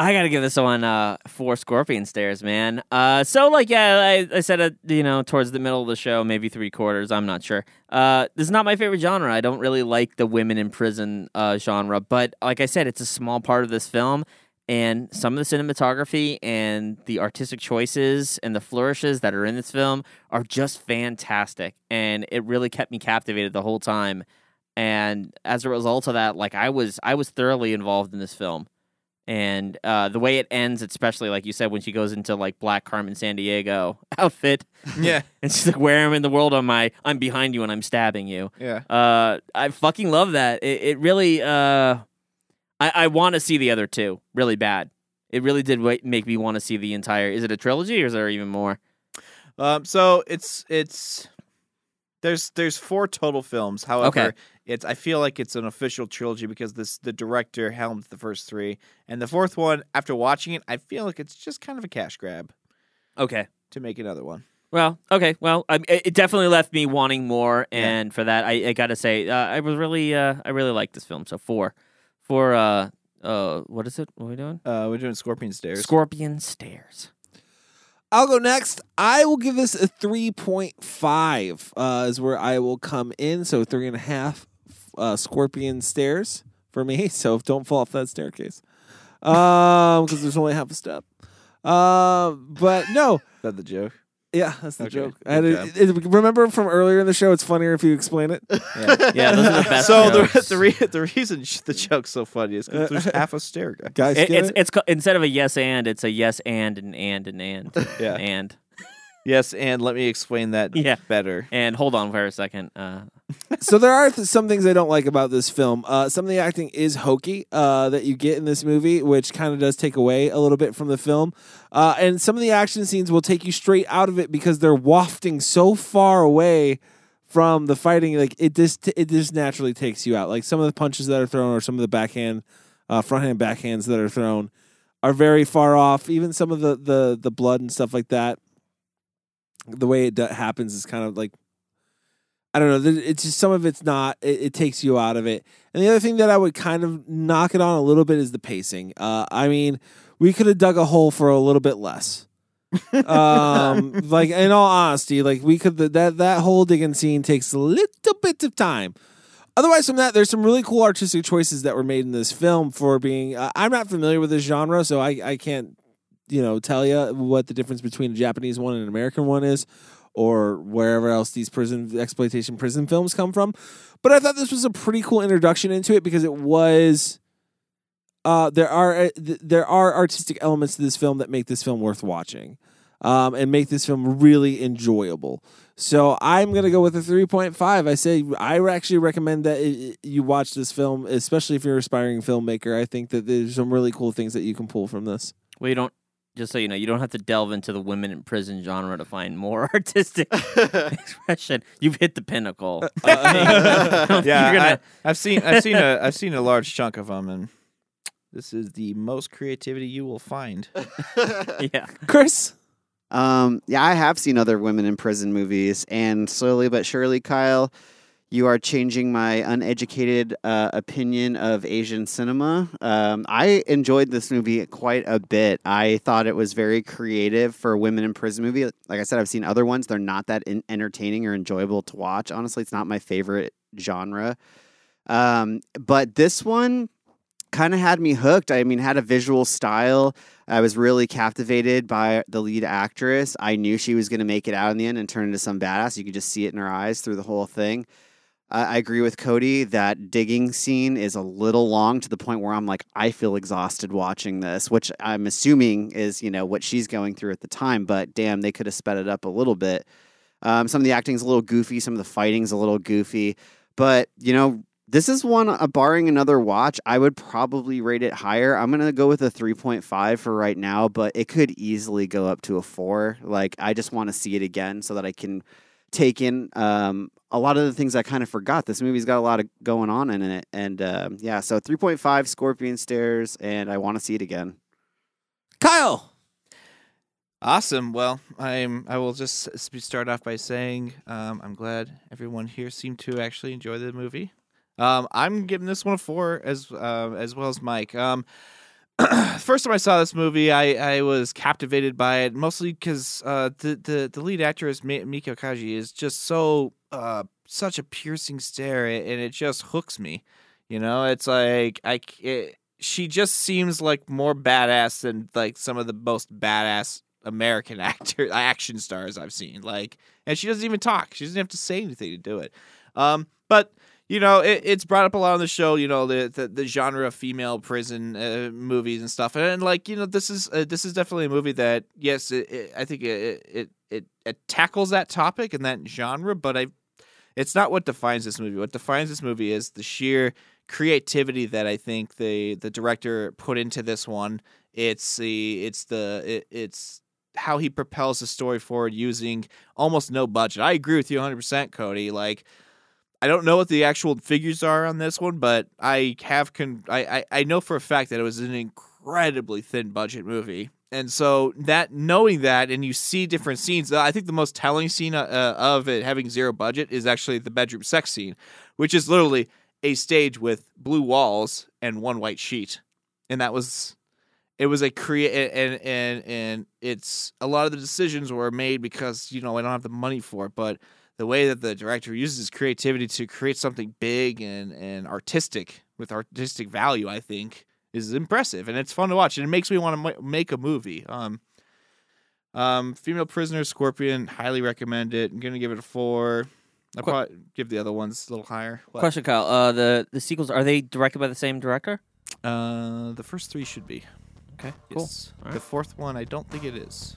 I gotta give this one uh, four Scorpion Stairs, man. Uh, so like, yeah, I, I said it, you know, towards the middle of the show, maybe three quarters. I'm not sure. Uh, this is not my favorite genre. I don't really like the women in prison uh, genre, but like I said, it's a small part of this film, and some of the cinematography and the artistic choices and the flourishes that are in this film are just fantastic, and it really kept me captivated the whole time. And as a result of that, like I was, I was thoroughly involved in this film and uh, the way it ends, especially like you said, when she goes into like Black Carmen Sandiego [laughs] outfit, Yeah, [laughs] and she's like, "Where am I in the world? On my, I'm behind you and I'm stabbing you." yeah. Uh, I fucking love that. It, it really, uh, I, I want to see the other two really bad. It really did wa- make me want to see the entire. Is it a trilogy or is there even more? Um, so it's it's there's there's four total films. However, Okay. It's I feel like it's an official trilogy because this the director helmed the first three, and the fourth one. After watching it, I feel like it's just kind of a cash grab Okay. to make another one. Well, okay. Well, I, it it definitely left me wanting more, Yeah. and for that, I, I got to say, uh, I was really, uh, I really liked this film. So four, four. Uh, uh, what is it? What are we doing? Uh, we're doing Scorpion Stairs. Scorpion Stairs. I'll go next. I will give this a 3.5 uh, is where I will come in. So three and a half uh, scorpion stairs for me. [laughs] So don't fall off that staircase because there's only half a step. Uh, but no, [laughs] Is that the joke? yeah, that's the Okay, joke. I had good to- it- remember from earlier in the show, it's funnier if you explain it. [laughs] Yeah. Yeah, those are the best. so the jokes. the, re- the reason sh- the joke's so funny is because there's half a stair guy. Guys, It- it's it? it's co- instead of a yes and, it's a yes and and and and and Yeah. and Yes, and let me explain that [laughs] Yeah. better. and. Hold on for a second. Uh, [laughs] so there are th- some things I don't like about this film. Uh, some of the acting is hokey uh, that you get in this movie, which kind of does take away a little bit from the film. Uh, and some of the action scenes will take you straight out of it because they're wafting so far away from the fighting. Like it just it just naturally takes you out. Like some of the punches that are thrown or some of the backhand, uh, front hand backhands that are thrown are very far off. Even some of the the the blood and stuff like that. The way it happens is kind of like I don't know. It's just some of it's not. It, it takes you out of it. And the other thing that I would kind of knock it on a little bit is the pacing. Uh, I mean, we could have dug a hole for a little bit less. um, [laughs] like in all honesty, like we could that that whole digging scene takes a little bit of time. Otherwise, from that, there's some really cool artistic choices that were made in this film for being. Uh, I'm not familiar with this genre, so I I can't you know tell you what the difference between a Japanese one and an American one is or wherever else these prison exploitation prison films come from. But I thought this was a pretty cool introduction into it because it was uh, there are uh, th- there are artistic elements to this film that make this film worth watching. Um, and make this film really enjoyable. So I'm gonna go with a 3.5. I say I actually recommend that i- you watch this film, especially if you're an aspiring filmmaker. I think that there's some really cool things that you can pull from this. well, you don't. Just so you know, you don't have to delve into the women in prison genre to find more [laughs] artistic [laughs] expression. You've hit the pinnacle. Uh, [laughs] yeah, gonna... I, have seen I've seen a I've seen a large chunk of them, and this is the most creativity you will find. yeah. Chris, Um, yeah, I have seen other women in prison movies, and slowly but surely, Kyle, You are changing my uneducated uh, opinion of Asian cinema. Um, I enjoyed this movie quite a bit. I thought it was very creative for a women in prison movie. Like I said, I've seen other ones; they're not that in- entertaining or enjoyable to watch. Honestly, it's not my favorite genre. Um, but this one kind of had me hooked. I mean, had a visual style. I was really captivated by the lead actress. I knew she was going to make it out in the end and turn into some badass. You could just see it in her eyes through the whole thing. I agree with Cody that digging scene is a little long to the point where I'm like, I feel exhausted watching this, which I'm assuming is, you know, what she's going through at the time. But damn, they could have sped it up a little bit. Um, some of the acting's a little goofy, some of the fighting's a little goofy. But, you know, this is one, uh, barring another watch, I would probably rate it higher. I'm going to go with a 3.5 for right now, but it could easily go up to a 4. Like, I just want to see it again so that I can take in um, a lot of the things I kind of forgot. This movie's got a lot of going on in it. And um, yeah, so 3.5 Scorpion Stairs, and I want to see it again. Kyle. Awesome. Well, I'm. I will just start off by saying um, I'm glad everyone here seemed to actually enjoy the movie. Um, I'm giving this one a four as uh, as well as Mike. Um, [clears throat] first time I saw this movie, I, I was captivated by it mostly because uh, the, the the lead actress Mi- Meiko Kaji is just so uh, such a piercing stare, and it just hooks me. You know, it's like I it, she just seems like more badass than like some of the most badass American [laughs] actor action stars I've seen. Like, and she doesn't even talk. She doesn't have to say anything to do it. Um, but you know, it, it's brought up a lot on the show. You know, the the, the genre of female prison uh, movies and stuff. And, and like, you know, this is uh, this is definitely a movie that yes, it, it, I think it, it it tackles that topic and that genre, but I. It's not what defines this movie. What defines this movie is the sheer creativity that I think the the director put into this one. It's the it's the it, it's how he propels the story forward using almost no budget. I agree with you 100%, Cody. Like I don't know what the actual figures are on this one, but I have con- I, I I know for a fact that it was an incredibly thin budget movie. And so that knowing that and you see different scenes, I think the most telling scene uh, uh, of it having zero budget is actually the bedroom sex scene, which is literally a stage with blue walls and one white sheet. And that was it was a create and and and it's a lot of the decisions were made because you know I don't have the money for it, but the way that the director uses his creativity to create something big and and artistic with artistic value, I think, is impressive and it's fun to watch and it makes me want to m- make a movie. Um, um, female prisoner, Scorpion, highly recommend it. I'm gonna give it a four. I'll Qu- probably give the other ones a little higher. What? Question, Kyle. Uh, the the sequels are they directed by the same director? Uh, the first three should be. Okay, cool. Yes. All The fourth one, I don't think it is.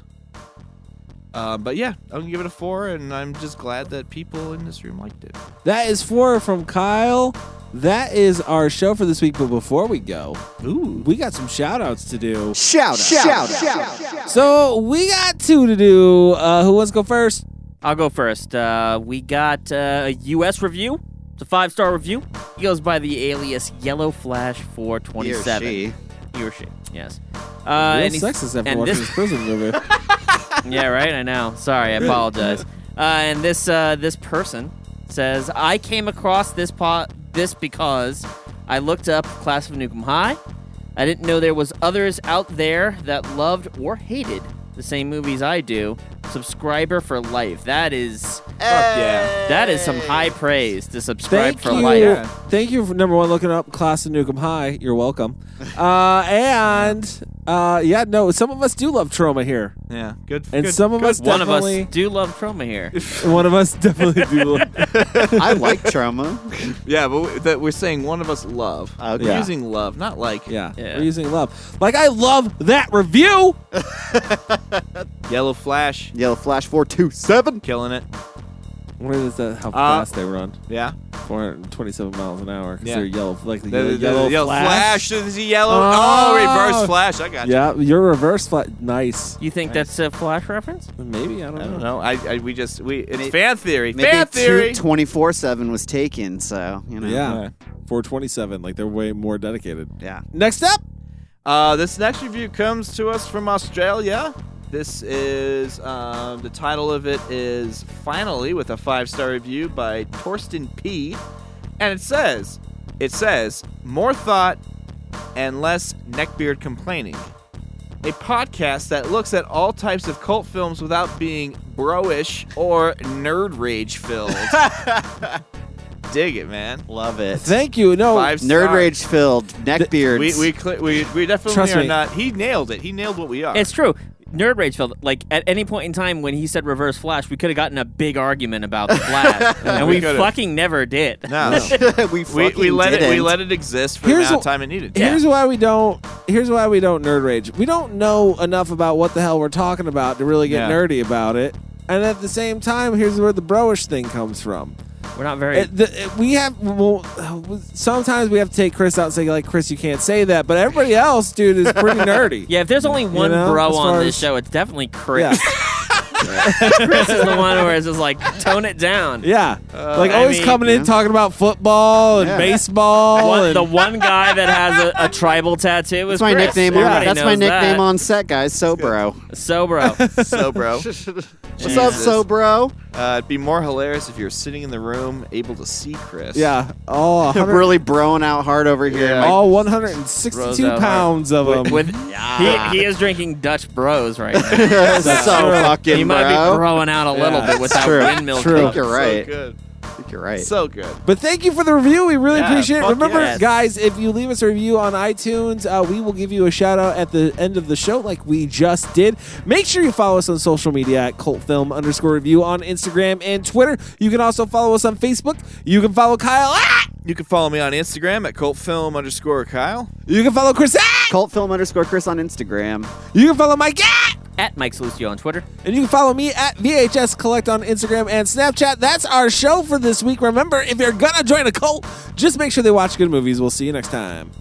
Uh, but yeah, I'm gonna give it a four, and I'm just glad that people in this room liked it. That is four from Kyle. That is our show for this week. But before we go, Ooh, we got some shout outs to do. Shout out. Shout, out. So we got two to do. Uh, who wants to go first? I'll go first. Uh, we got uh, a U.S. review. It's a five star review. He goes by the alias Yellow Flash four twenty seven. He or she. He or she, yes. Uh, Real and sexist after and watching this- this prison movie. [laughs] yeah, right. I know. Sorry, I apologize. Uh, and this uh, this person says I came across this pot this because I looked up Class of Nuke 'Em High. I didn't know there was others out there that loved or hated the same movies I do. Subscriber for life. That is fuck yeah. that is some high praise to subscribe Thank for you. life. Thank you for number one looking up Class of Nuke 'Em High. You're welcome. Uh, and uh, yeah, no, some of us do love trauma here, Yeah, good. and good, some of good. us One of us do love trauma here. [laughs] One of us definitely do. Love, [laughs] I like trauma. Yeah, but we, that we're saying one of us love. Okay. We're Yeah. using love, not like yeah, Yeah. we're using love. Like I love that review. [laughs] Yellow Flash Yellow Flash 427. killing it. What is that? How Uh, fast they run? Yeah, 427 miles an hour. 'cause Yeah. they're yellow, like the, the, the- the yellow, yellow flash. Flash. Is he yellow? Oh. Oh, reverse Flash. I got yeah, you. Yeah, your reverse flash. Nice. You think that's a Flash reference? Maybe I don't, I know. don't know. I, I we just we it's Maybe- fan theory. Maybe fan theory. 24 7 was taken, so, you know. Yeah, 427. Like they're way more dedicated. Yeah. Next up, Uh, this next review comes to us from Australia This is um, the title of it is finally with a five star review by Torsten P. And it says, it says more thought and less neckbeard complaining. A podcast that looks at all types of cult films without being broish or nerd rage filled. [laughs] Dig it, man. Love it. Thank you. No, Five Nerd stars. rage filled neckbeards. We we, cl- we we definitely Trust are me. not. He nailed it. He nailed what we are. It's true. Nerd Rage felt like at any point in time when he said Reverse Flash, we could have gotten a big argument about the Flash, [laughs] and we we, fucking never did. no. [laughs] [laughs] we we, fucking we let it we let it exist for Here's the amount what- of time it needed. Here's why we don't. Here's why we don't nerd rage. We don't know enough about what the hell we're talking about to really get Yeah. nerdy about it. And at the same time, here's where the broish thing comes from. We're not very. It- the- it- we have well, sometimes we have to take Chris out and say like, Chris, you can't say that. But everybody else, dude, is pretty [laughs] nerdy. yeah, if there's only one know, bro on this as- show, it's definitely Chris. Yeah. [laughs] Chris is the one where it's just like tone it down. Yeah, uh, like I always mean, coming in talking about football and Yeah. baseball. One, and, the one guy that has a, a tribal tattoo is That's my Chris. nickname. On, that's my nickname that. on set, guys. So bro. So, bro. [laughs] so, bro, What's up, Jesus. So bro? uh, it'd be more hilarious if you're sitting in the room, able to see Chris. yeah, all [laughs] 100, really broing out hard over here. Yeah. All Rose 162 out pounds of them. With he, he is drinking Dutch Bros right now. [laughs] so fucking he might bro. be throwing out a little Yeah, bit with that true. windmill. True. Cup. you're right. So good. I think you're right. So good. But thank you for the review. We really Yeah, appreciate it. Remember, yes. guys, if you leave us a review on iTunes, uh, we will give you a shout out at the end of the show, like we just did. Make sure you follow us on social media at Cult Film underscore review on Instagram and Twitter. You can also follow us on Facebook. You can follow Kyle at. You can follow me on Instagram at cultfilm underscore Kyle. You can follow Chris at. Cult film underscore Chris on Instagram. You can follow Mike at. At Mike Salucio on Twitter. And you can follow me at VHS Collect on Instagram and Snapchat. That's our show for this week. Remember, if you're gonna join a cult, just make sure they watch good movies. We'll see you next time.